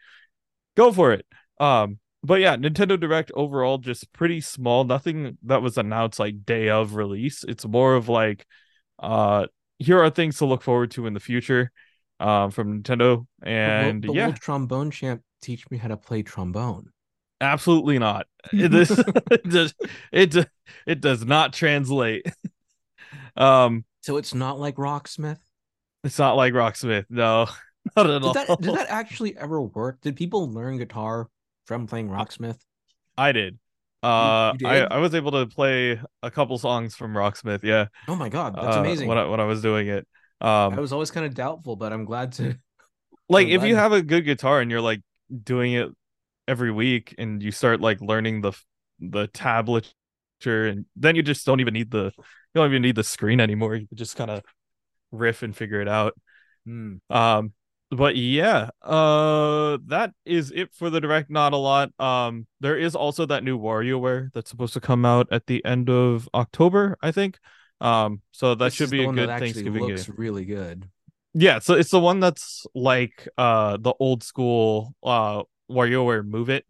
go for it. Um but yeah, Nintendo Direct overall just pretty small. Nothing that was announced like day of release. It's more of like uh here are things to look forward to in the future um from Nintendo and yeah, will trombone champ teach me how to play trombone? absolutely not. It- this it does it it does not translate. um So it's not like Rocksmith. It's not like Rocksmith. No, not at Did all. that did that actually ever work? Did people learn guitar from playing Rocksmith? I did. Uh, I? I was able to play a couple songs from Rocksmith. Yeah. Oh my god, that's uh, amazing. When I when I was doing it. I Um, was always kind of doubtful, but I'm glad to. like if you have a good guitar and you're like doing it every week and you start like learning the the tablature and then you just don't even need the you don't even need the screen anymore. You just kind of riff and figure it out. Hmm. Um, but yeah, uh, that is it for the direct. Not a lot. Um, there is also that new WarioWare that's supposed to come out at the end of October, I think. Um, so that This should be a good that Thanksgiving looks game. really good. Yeah, so it's the one that's like uh the old school uh WarioWare Move It.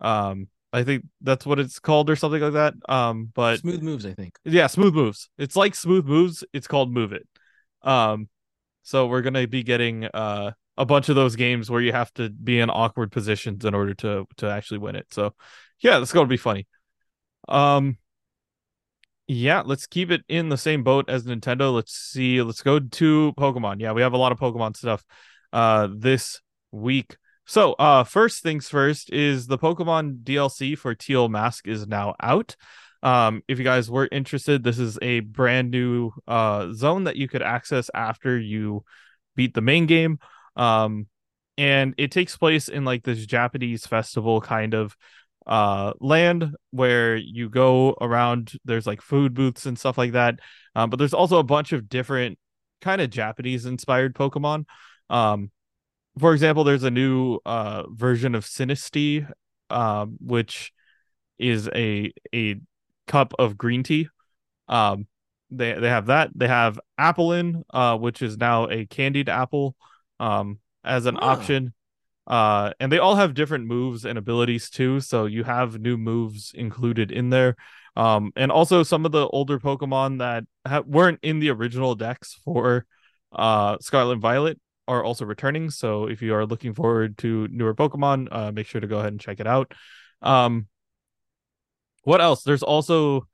Um, I think that's what it's called or something like that. Um, but Smooth moves, I think. yeah, smooth moves. It's like smooth moves. It's called Move It. Um, so we're gonna be getting uh a bunch of those games where you have to be in awkward positions in order to to actually win it. So yeah, that's gonna be funny. Um, yeah, let's keep it in the same boat as Nintendo. Let's see. Let's go to Pokemon. Yeah, we have a lot of Pokemon stuff uh this week. So, uh first things first is the Pokemon DLC for Teal Mask is now out. Um if you guys were interested, this is a brand new uh zone that you could access after you beat the main game. Um and it takes place in like this Japanese festival kind of uh land where you go around there's like food booths and stuff like that. Um but there's also a bunch of different kind of japanese inspired pokemon. Um for example there's a new uh version of Sinistea um which is a a cup of green tea. Um they they have that. They have Applin uh which is now a candied apple um as an Ah. option. Uh and they all have different moves and abilities too so you have new moves included in there. Um and also some of the older pokemon that ha- weren't in the original decks for uh scarlet and violet are also returning. So if you are looking forward to newer pokemon uh make sure to go ahead and check it out. Um what else? There's also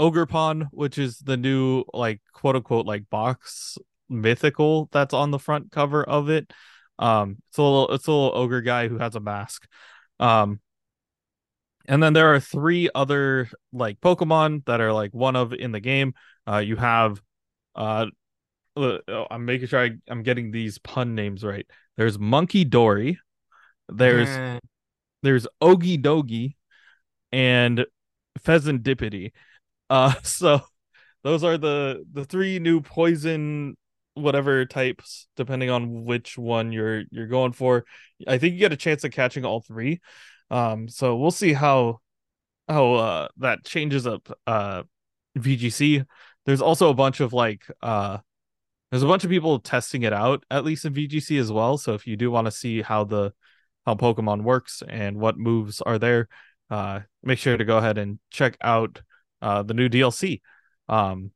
Ogerpon, which is the new like quote unquote like box mythical that's on the front cover of it. Um, it's a little it's a little ogre guy who has a mask. Um, and then there are three other like Pokemon that are like one of in the game. Uh, you have uh, uh, oh, I'm making sure I, I'm getting these pun names right. There's Munkidori. There's there's Okidogi and Fezandipiti. Uh so those are the the three new poison whatever types depending on which one you're you're going for. I think you get a chance of catching all three. Um so we'll see how how uh that changes up uh VGC. There's also a bunch of like uh there's a bunch of people testing it out at least in VGC as well. So if you do want to see how the how Pokemon works and what moves are there, uh make sure to go ahead and check out uh the new DLC. Um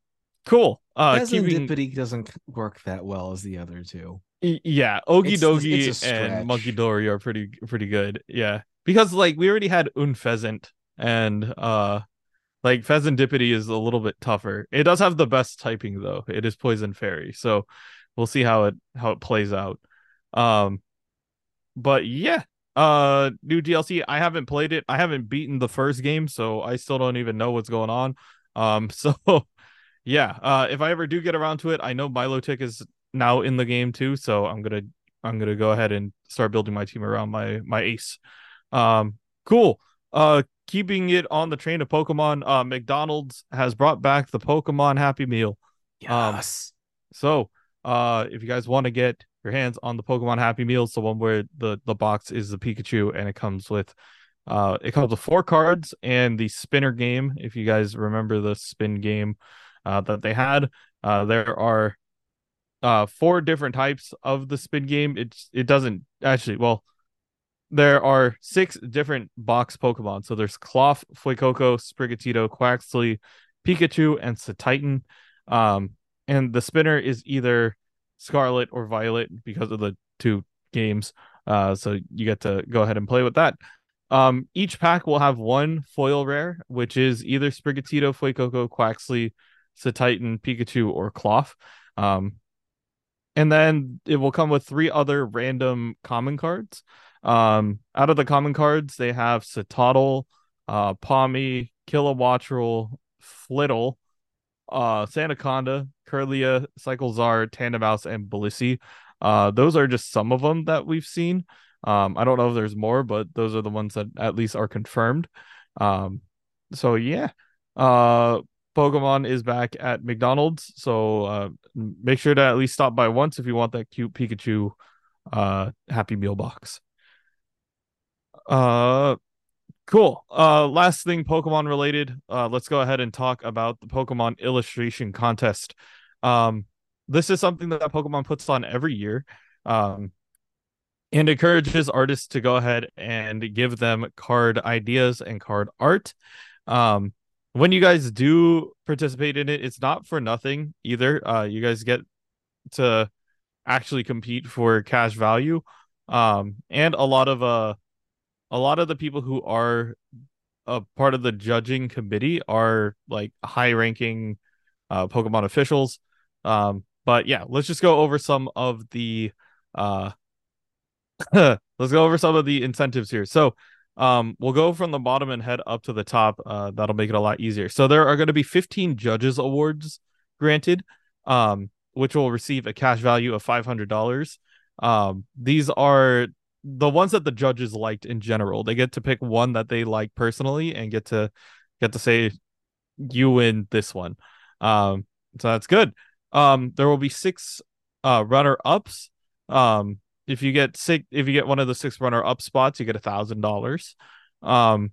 cool. Uh keeping doesn't work that well as the other two. Yeah, It's- Dogie it's and. Munkidori are pretty pretty good. Yeah, because like we already had Unfezant and uh like Pheasant Fezandipiti is a little bit tougher. It does have the best typing though. It is Poison Fairy, so we'll see how it how it plays out. Um, but yeah, uh, new DLC. I haven't played it. I haven't beaten the first game, so I still don't even know what's going on. Um, so yeah, uh, if I ever do get around to it, I know Milotic is now in the game too, so I'm gonna I'm gonna go ahead and start building my team around my my ace. Um, cool. Uh, keeping it on the train of Pokemon, uh, McDonald's has brought back the Pokemon Happy Meal. Um, Yes. So, uh, if you guys want to get your hands on the Pokemon Happy Meals, the one where the the box is the Pikachu and it comes with, uh, it comes with four cards and the spinner game. If you guys remember the spin game, uh, that they had, uh, there are, uh, four different types of the spin game. It's it doesn't actually well. There are six different box Pokemon. So there's Cloth, Fuecoco, Sprigatito, Quaxly, Pikachu, and Satitan. Um, and the spinner is either Scarlet or Violet because of the two games. Uh, so you get to go ahead and play with that. Um, each pack will have one foil rare, which is either Sprigatito, Fuecoco, Quaxly, Satitan, Pikachu, or Cloth. Um, and then it will come with three other random common cards. Um, out of the common cards, they have Citadel, uh, Pawmi, Kilowattrel, Flittle, uh, Sandaconda, Kirlia, Cyclizar, Tandemaus, and Blissey. Uh, those are just some of them that we've seen. Um, I don't know if there's more, but those are the ones that at least are confirmed. Um, so yeah, uh, Pokemon is back at McDonald's, so uh, make sure to at least stop by once if you want that cute Pikachu uh Happy Meal box. Uh cool. Uh last thing Pokemon related. Uh let's go ahead and talk about the Pokemon illustration contest. Um this is something that Pokemon puts on every year. Um and encourages artists to go ahead and give them card ideas and card art. Um when you guys do participate in it, it's not for nothing either. Uh you guys get to actually compete for cash value. Um and a lot of uh a lot of the people who are a part of the judging committee are like high ranking uh, Pokemon officials. Um, but yeah, let's just go over some of the uh, let's go over some of the incentives here. So um, we'll go from the bottom and head up to the top. Uh, that'll make it a lot easier. So there are going to be 15 judges awards granted, um, which will receive a cash value of $500. Um, these are the ones that the judges liked in general. They get to pick one that they like personally and get to get to say you win this one. Um, so that's good. Um, there will be six uh runner ups. Um, if you get six, if you get one of the six runner up spots, you get a thousand dollars. Um,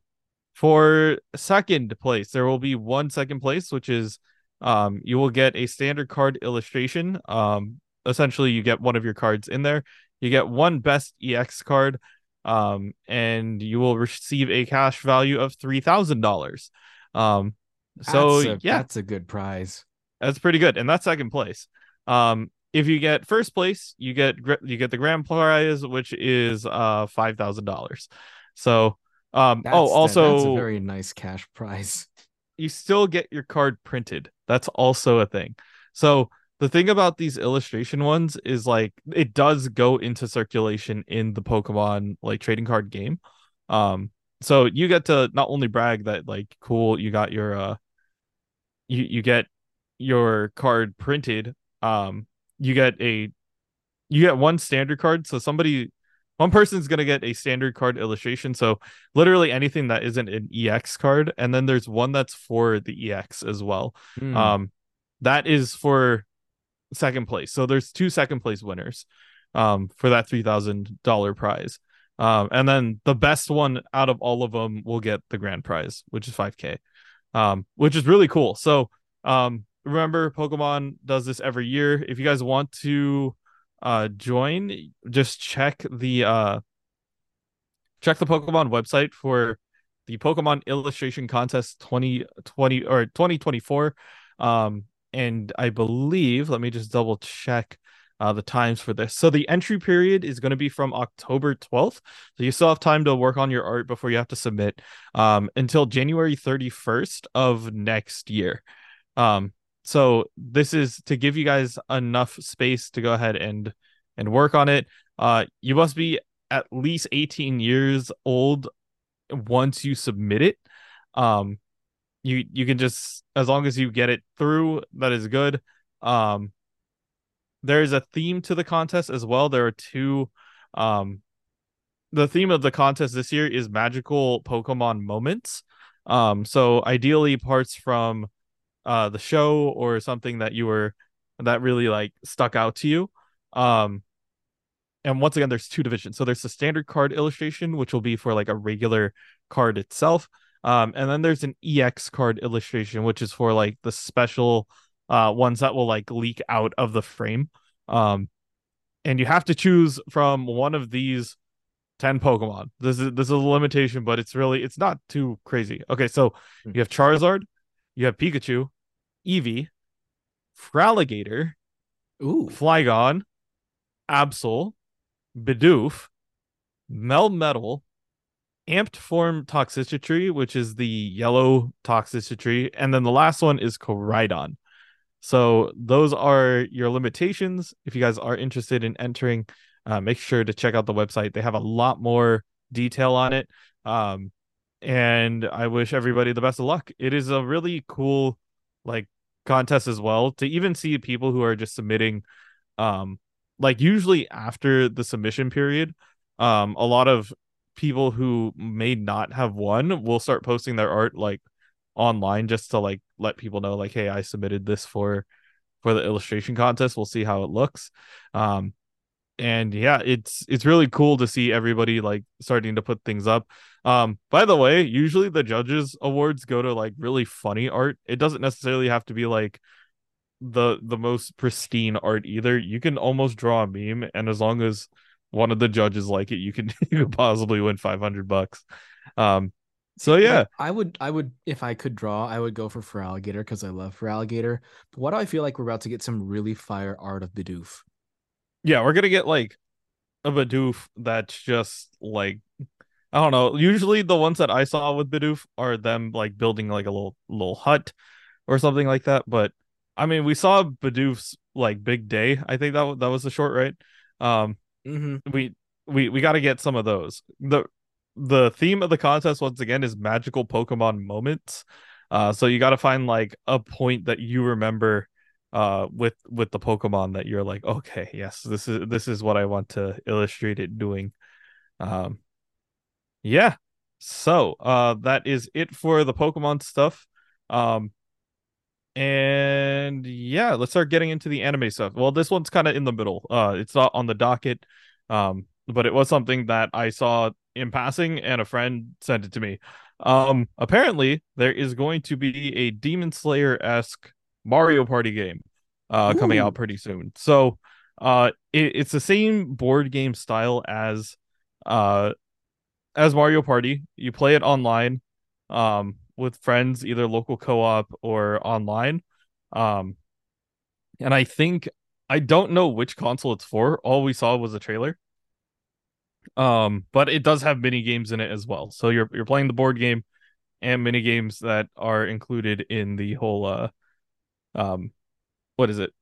for second place, there will be one second place, which is um, you will get a standard card illustration. Um, essentially, you get one of your cards in there you get one best EX card, um, and you will receive a cash value of three thousand dollars. Um, so That's a- yeah, that's a good prize. that's pretty good, and that's second place. Um, if you get first place, you get you get the grand prize, which is uh five thousand dollars. So, um, That's, oh, also that's a very nice cash prize. you still get your card printed. That's also a thing. So the thing about these illustration ones is like it does go into circulation in the Pokemon like trading card game. Um so you get to not only brag that like cool you got your uh you you get your card printed um you get a you get one standard card. So somebody one person's going to get a standard card illustration. So literally anything that isn't an ex card. And then there's one that's for the ex as well. Hmm. um that is for second place. So there's two second place winners um for that $3000 prize. Um and then the best one out of all of them will get the grand prize which is 5k um which is really cool. So um remember pokemon does this every year. If you guys want to uh join just check the uh check the pokemon website for the pokemon illustration contest 2020 or 2024 um and i believe let me just double check uh the times for this. So the entry period is going to be from october 12th so you still have time to work on your art before you have to submit um until january 31st of next year. Um so this is to give you guys enough space to go ahead and and work on it. Uh you must be at least 18 years old once you submit it. Um you you can just as long as you get it through that is good. Um there is a theme to the contest as well. There are two um the theme of the contest this year is magical pokemon moments. Um so ideally parts from uh the show or something that you were that really like stuck out to you. Um and once again there's two divisions. So there's the standard card illustration which will be for like a regular card itself. Um and then there's an ex card illustration which is for like the special uh ones that will like leak out of the frame. Um and you have to choose from one of these 10 pokemon. This is this is a limitation but it's really it's not too crazy. Okay so Hmm. you have charizard you have pikachu eevee Feraligatr Ooh. Flygon, Absol, Bidoof, Melmetal, Amped Form Toxtricity, which is the yellow Toxtricity, and then the last one is Koraidon. So those are your limitations. If you guys are interested in entering, uh, make sure to check out the website. They have a lot more detail on it. Um, and I wish everybody the best of luck. It is a really cool like contest as well to even see people who are just submitting um like usually after the submission period um a lot of people who may not have won will start posting their art like online just to like let people know like hey I submitted this for for the illustration contest. We'll see how it looks. Um and yeah it's it's really cool to see everybody like starting to put things up um by the way usually the judges awards go to like really funny art it doesn't necessarily have to be like the the most pristine art either you can almost draw a meme and as long as one of the judges like it you can you could possibly win 500 bucks um so yeah I would I would if I could draw, I would go for Feraligatr because I love Feraligatr. But why do I feel like we're about to get some really fire art of Bidoof? yeah, we're gonna get like a Bidoof that's just like I don't know. Usually the ones that I saw with Bidoof are them like building like a little little hut or something like that. But I mean, we saw Bidoof's like big day. I think that that was the short, right? Um, Mm-hmm. we we we got to get some of those. the The theme of the contest once again is magical Pokemon moments. Uh, so you got to find like a point that you remember uh with with the pokemon that you're like okay yes this is this is what i want to illustrate it doing um yeah. So uh that is it for the pokemon stuff. Um and yeah let's start getting into the anime stuff. Well this one's kind of in the middle. Uh it's not on the docket um but it was something that i saw in passing and a friend sent it to me. Um apparently there is going to be a demon slayer-esque Mario Party game uh coming out pretty soon. So uh it, it's the same board game style as uh as Mario Party. You play it online um with friends, either local co-op or online. Um and I think I don't know which console it's for. All we saw was a trailer. Um, but it does have mini games in it as well. So you're you're playing the board game and mini games that are included in the whole uh um what is it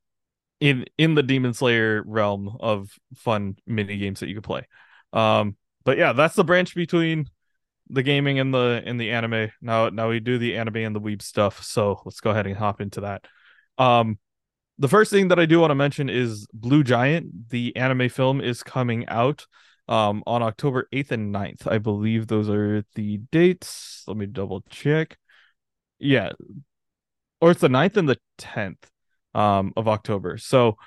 in in the demon slayer realm of fun mini games that you could play um but yeah that's the branch between the gaming and the and the anime. Now now we do the anime and the weeb stuff. So let's go ahead and hop into that. Um the first thing that i do want to mention is blue giant the anime film is coming out um on october 8th and 9th i believe those are the dates. Let me double check. Yeah. Or it's the 9th and the 10th um of October. So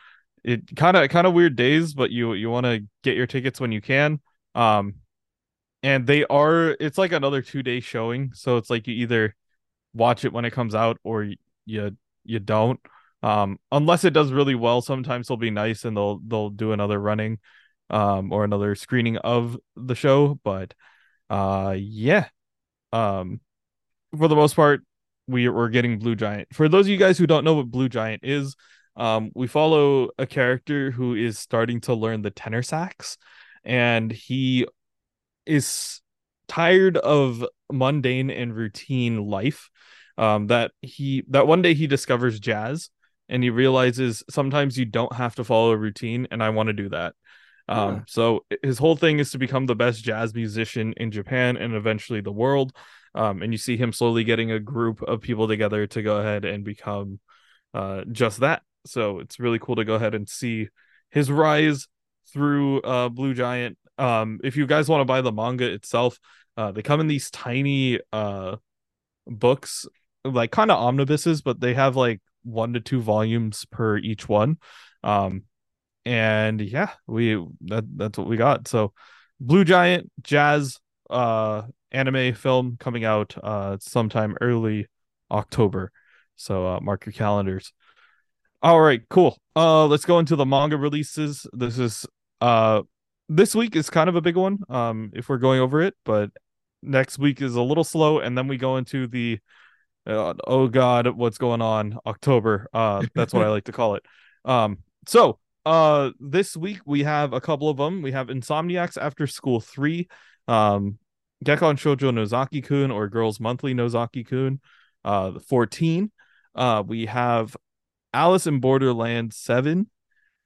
it kind of kind of weird days, but you you want to get your tickets when you can. Um and they are it's like another 2-day showing, so it's like you either watch it when it comes out or you you, you don't. Um unless it does really well, sometimes they'll be nice and they'll they'll do another running um or another screening of the show, but uh yeah. Um for the most part we we're getting Blue Giant. For those of you guys who don't know what Blue Giant is, um, we follow a character who is starting to learn the tenor sax, and he is tired of mundane and routine life. Um, that he that one day he discovers jazz, and he realizes sometimes you don't have to follow a routine, and I want to do that. Um, Yeah. so his whole thing is to become the best jazz musician in Japan and eventually the world. Um, and you see him slowly getting a group of people together to go ahead and become uh, just that. So it's really cool to go ahead and see his rise through uh, Blue Giant. Um, if you guys want to buy the manga itself, uh, they come in these tiny uh, books, like kind of omnibuses, but they have like one to two volumes per each one. Um, and yeah, we that that's what we got. So Blue Giant Jazz uh anime film coming out uh sometime early October. So uh mark your calendars. All right, cool. Uh let's go into the manga releases. This is uh this week is kind of a big one um if we're going over it, but next week is a little slow and then we go into the uh, oh god, what's going on October. Uh that's what I like to call it. Um so uh this week we have a couple of them. We have Insomniacs After School 3, um Gekkan Shoujo Nozaki Kun or Girls Monthly Nozaki Kun, uh, 14. Uh, we have Alice in Borderland 7,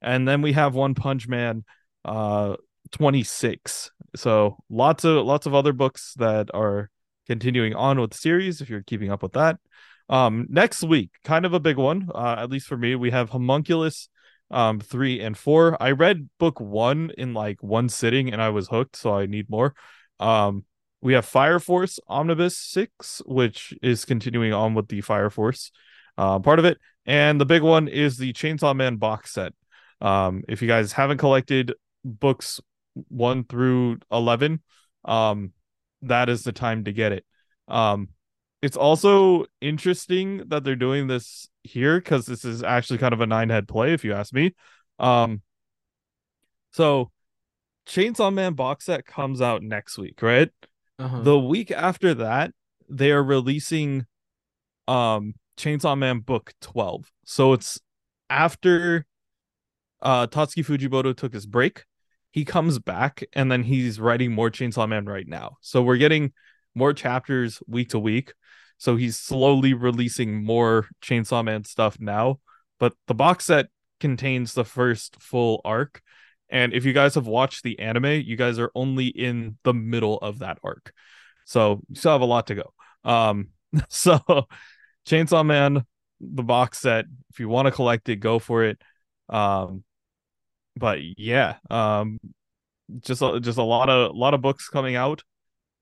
and then we have One Punch Man uh 26. So lots of lots of other books that are continuing on with the series if you're keeping up with that. Um next week, kind of a big one, uh, at least for me, we have Homunculus um 3 and 4. I read book 1 in like one sitting and I was hooked, so I need more. Um we have Fire Force Omnibus 6, which is continuing on with the Fire Force uh, part of it. And the big one is the Chainsaw Man box set. Um, if you guys haven't collected books one through 11, um, that is the time to get it. Um, it's also interesting that they're doing this here because this is actually kind of a nine head play, if you ask me. Um, so Chainsaw Man box set comes out next week, right? Uh-huh. The week after that, they are releasing um Chainsaw Man book 12. So it's after uh Tatsuki Fujimoto took his break. He comes back and then he's writing more Chainsaw Man right now. So we're getting more chapters week to week. So he's slowly releasing more Chainsaw Man stuff now. But the box set contains the first full arc. And if you guys have watched the anime, you guys are only in the middle of that arc. So you still have a lot to go. Um, so Chainsaw Man, the box set, if you want to collect it, go for it. Um, but yeah, um, just a, just a lot of a lot of books coming out,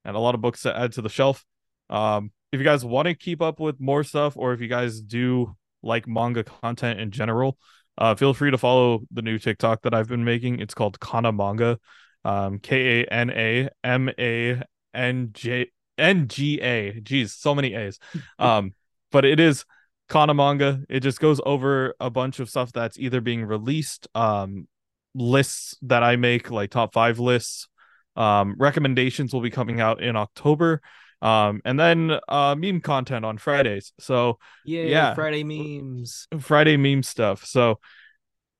and a lot of books to add to the shelf. Um, if you guys want to keep up with more stuff, or if you guys do like manga content in general, uh, feel free to follow the new TikTok that I've been making. It's called Kana Manga, um, K A N A M A N J N G A. Geez, so many A's. Um, but it is Kana Manga. It just goes over a bunch of stuff that's either being released, um, lists that I make, like top five lists. Um, recommendations will be coming out in October. Um, and then uh meme content on Fridays. So yeah, yeah. Friday memes. Friday meme stuff. So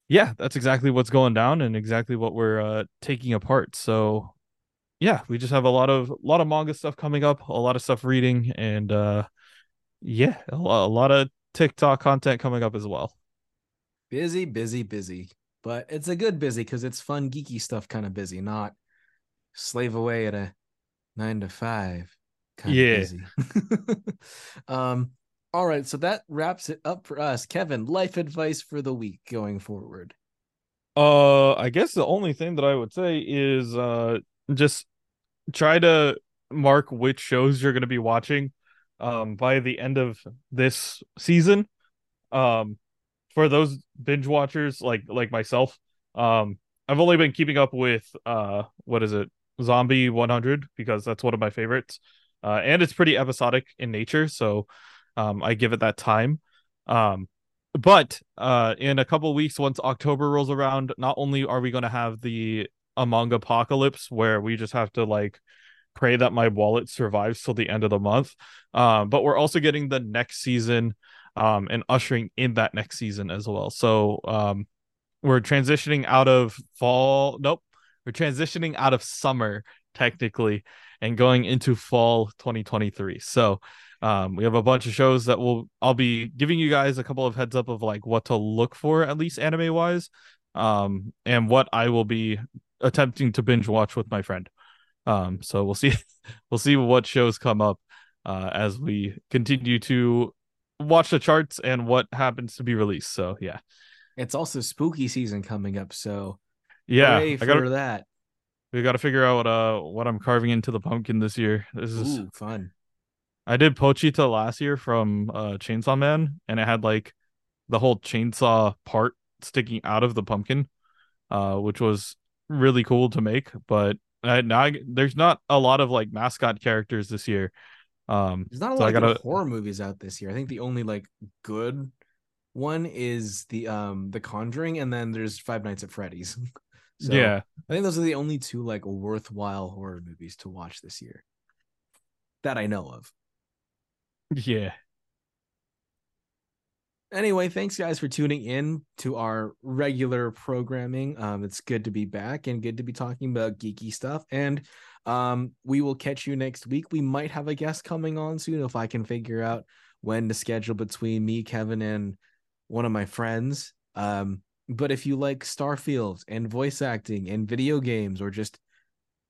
yeah, that's exactly what's going down and exactly what we're uh taking apart. So yeah, we just have a lot of a lot of manga stuff coming up, a lot of stuff reading, and uh yeah, a lot of TikTok content coming up as well. Busy, busy, busy. But it's a good busy because it's fun, geeky stuff kind of busy, not slave away at a nine to five kind Yeah. of busy. um, all right, so that wraps it up for us. Kevin, life advice for the week going forward. Uh, I guess the only thing that I would say is uh just try to mark which shows you're going to be watching um by the end of this season. Um for those binge watchers like like myself, um I've only been keeping up with uh what is it? Zombie 100 because that's one of my favorites. Uh and it's pretty episodic in nature, so um I give it that time. Um but uh in a couple weeks once october rolls around not only are we going to have the among apocalypse where we just have to like pray that my wallet survives till the end of the month um but we're also getting the next season um and ushering in that next season as well so um we're transitioning out of fall nope we're transitioning out of summer technically and going into fall 2023 so um, we have a bunch of shows that will I'll be giving you guys a couple of heads up of like what to look for at least anime wise, um, and what I will be attempting to binge watch with my friend. Um, so we'll see we'll see what shows come up uh, as we continue to watch the charts and what happens to be released. So yeah, It's also spooky season coming up, so yeah, I gotta that. we gotta figure out uh what I'm carving into the pumpkin this year. This is Ooh, fun. I did Pochita last year from uh Chainsaw Man, and it had like the whole chainsaw part sticking out of the pumpkin, uh, which was really cool to make. But I, now I, there's not a lot of like mascot characters this year. Um, There's not a So lot of gotta- horror movies out this year. I think the only like good one is the um the Conjuring, and then there's Five Nights at Freddy's. so yeah, I think those are the only two like worthwhile horror movies to watch this year that I know of. yeah, Anyway, thanks guys for tuning in to our regular programming. Um, it's good to be back and good to be talking about geeky stuff. And um, we will catch you next week. We might have a guest coming on soon if I can figure out when to schedule between me, Kevin, and one of my friends. Um, but if you like Starfield and voice acting and video games, or just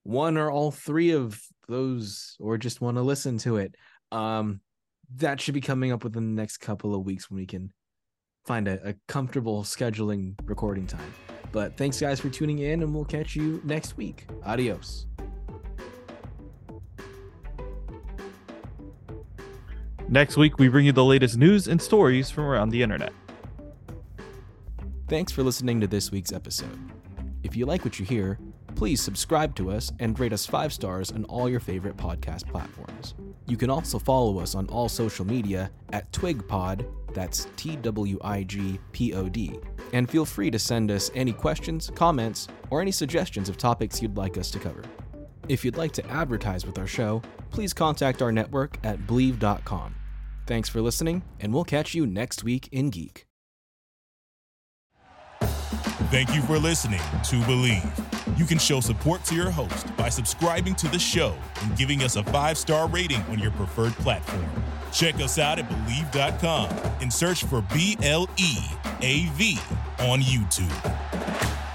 one or all three of those, or just want to listen to it, um, that should be coming up within the next couple of weeks when we can find a, a comfortable scheduling recording time. But thanks, guys, for tuning in, and we'll catch you next week. Adios. Next week, we bring you the latest news and stories from around the internet. Thanks for listening to this week's episode. If you like what you hear, please subscribe to us and rate us five stars on all your favorite podcast platforms. You can also follow us on all social media at TwigPod, that's T W I G P O D, and feel free to send us any questions, comments, or any suggestions of topics you'd like us to cover. If you'd like to advertise with our show, please contact our network at Bleav.com. Thanks for listening, and we'll catch you next week in Geek. Thank you for listening to Bleav. You can show support to your host by subscribing to the show and giving us a five star rating on your preferred platform. Check us out at Bleav.com and search for B L E A V on YouTube.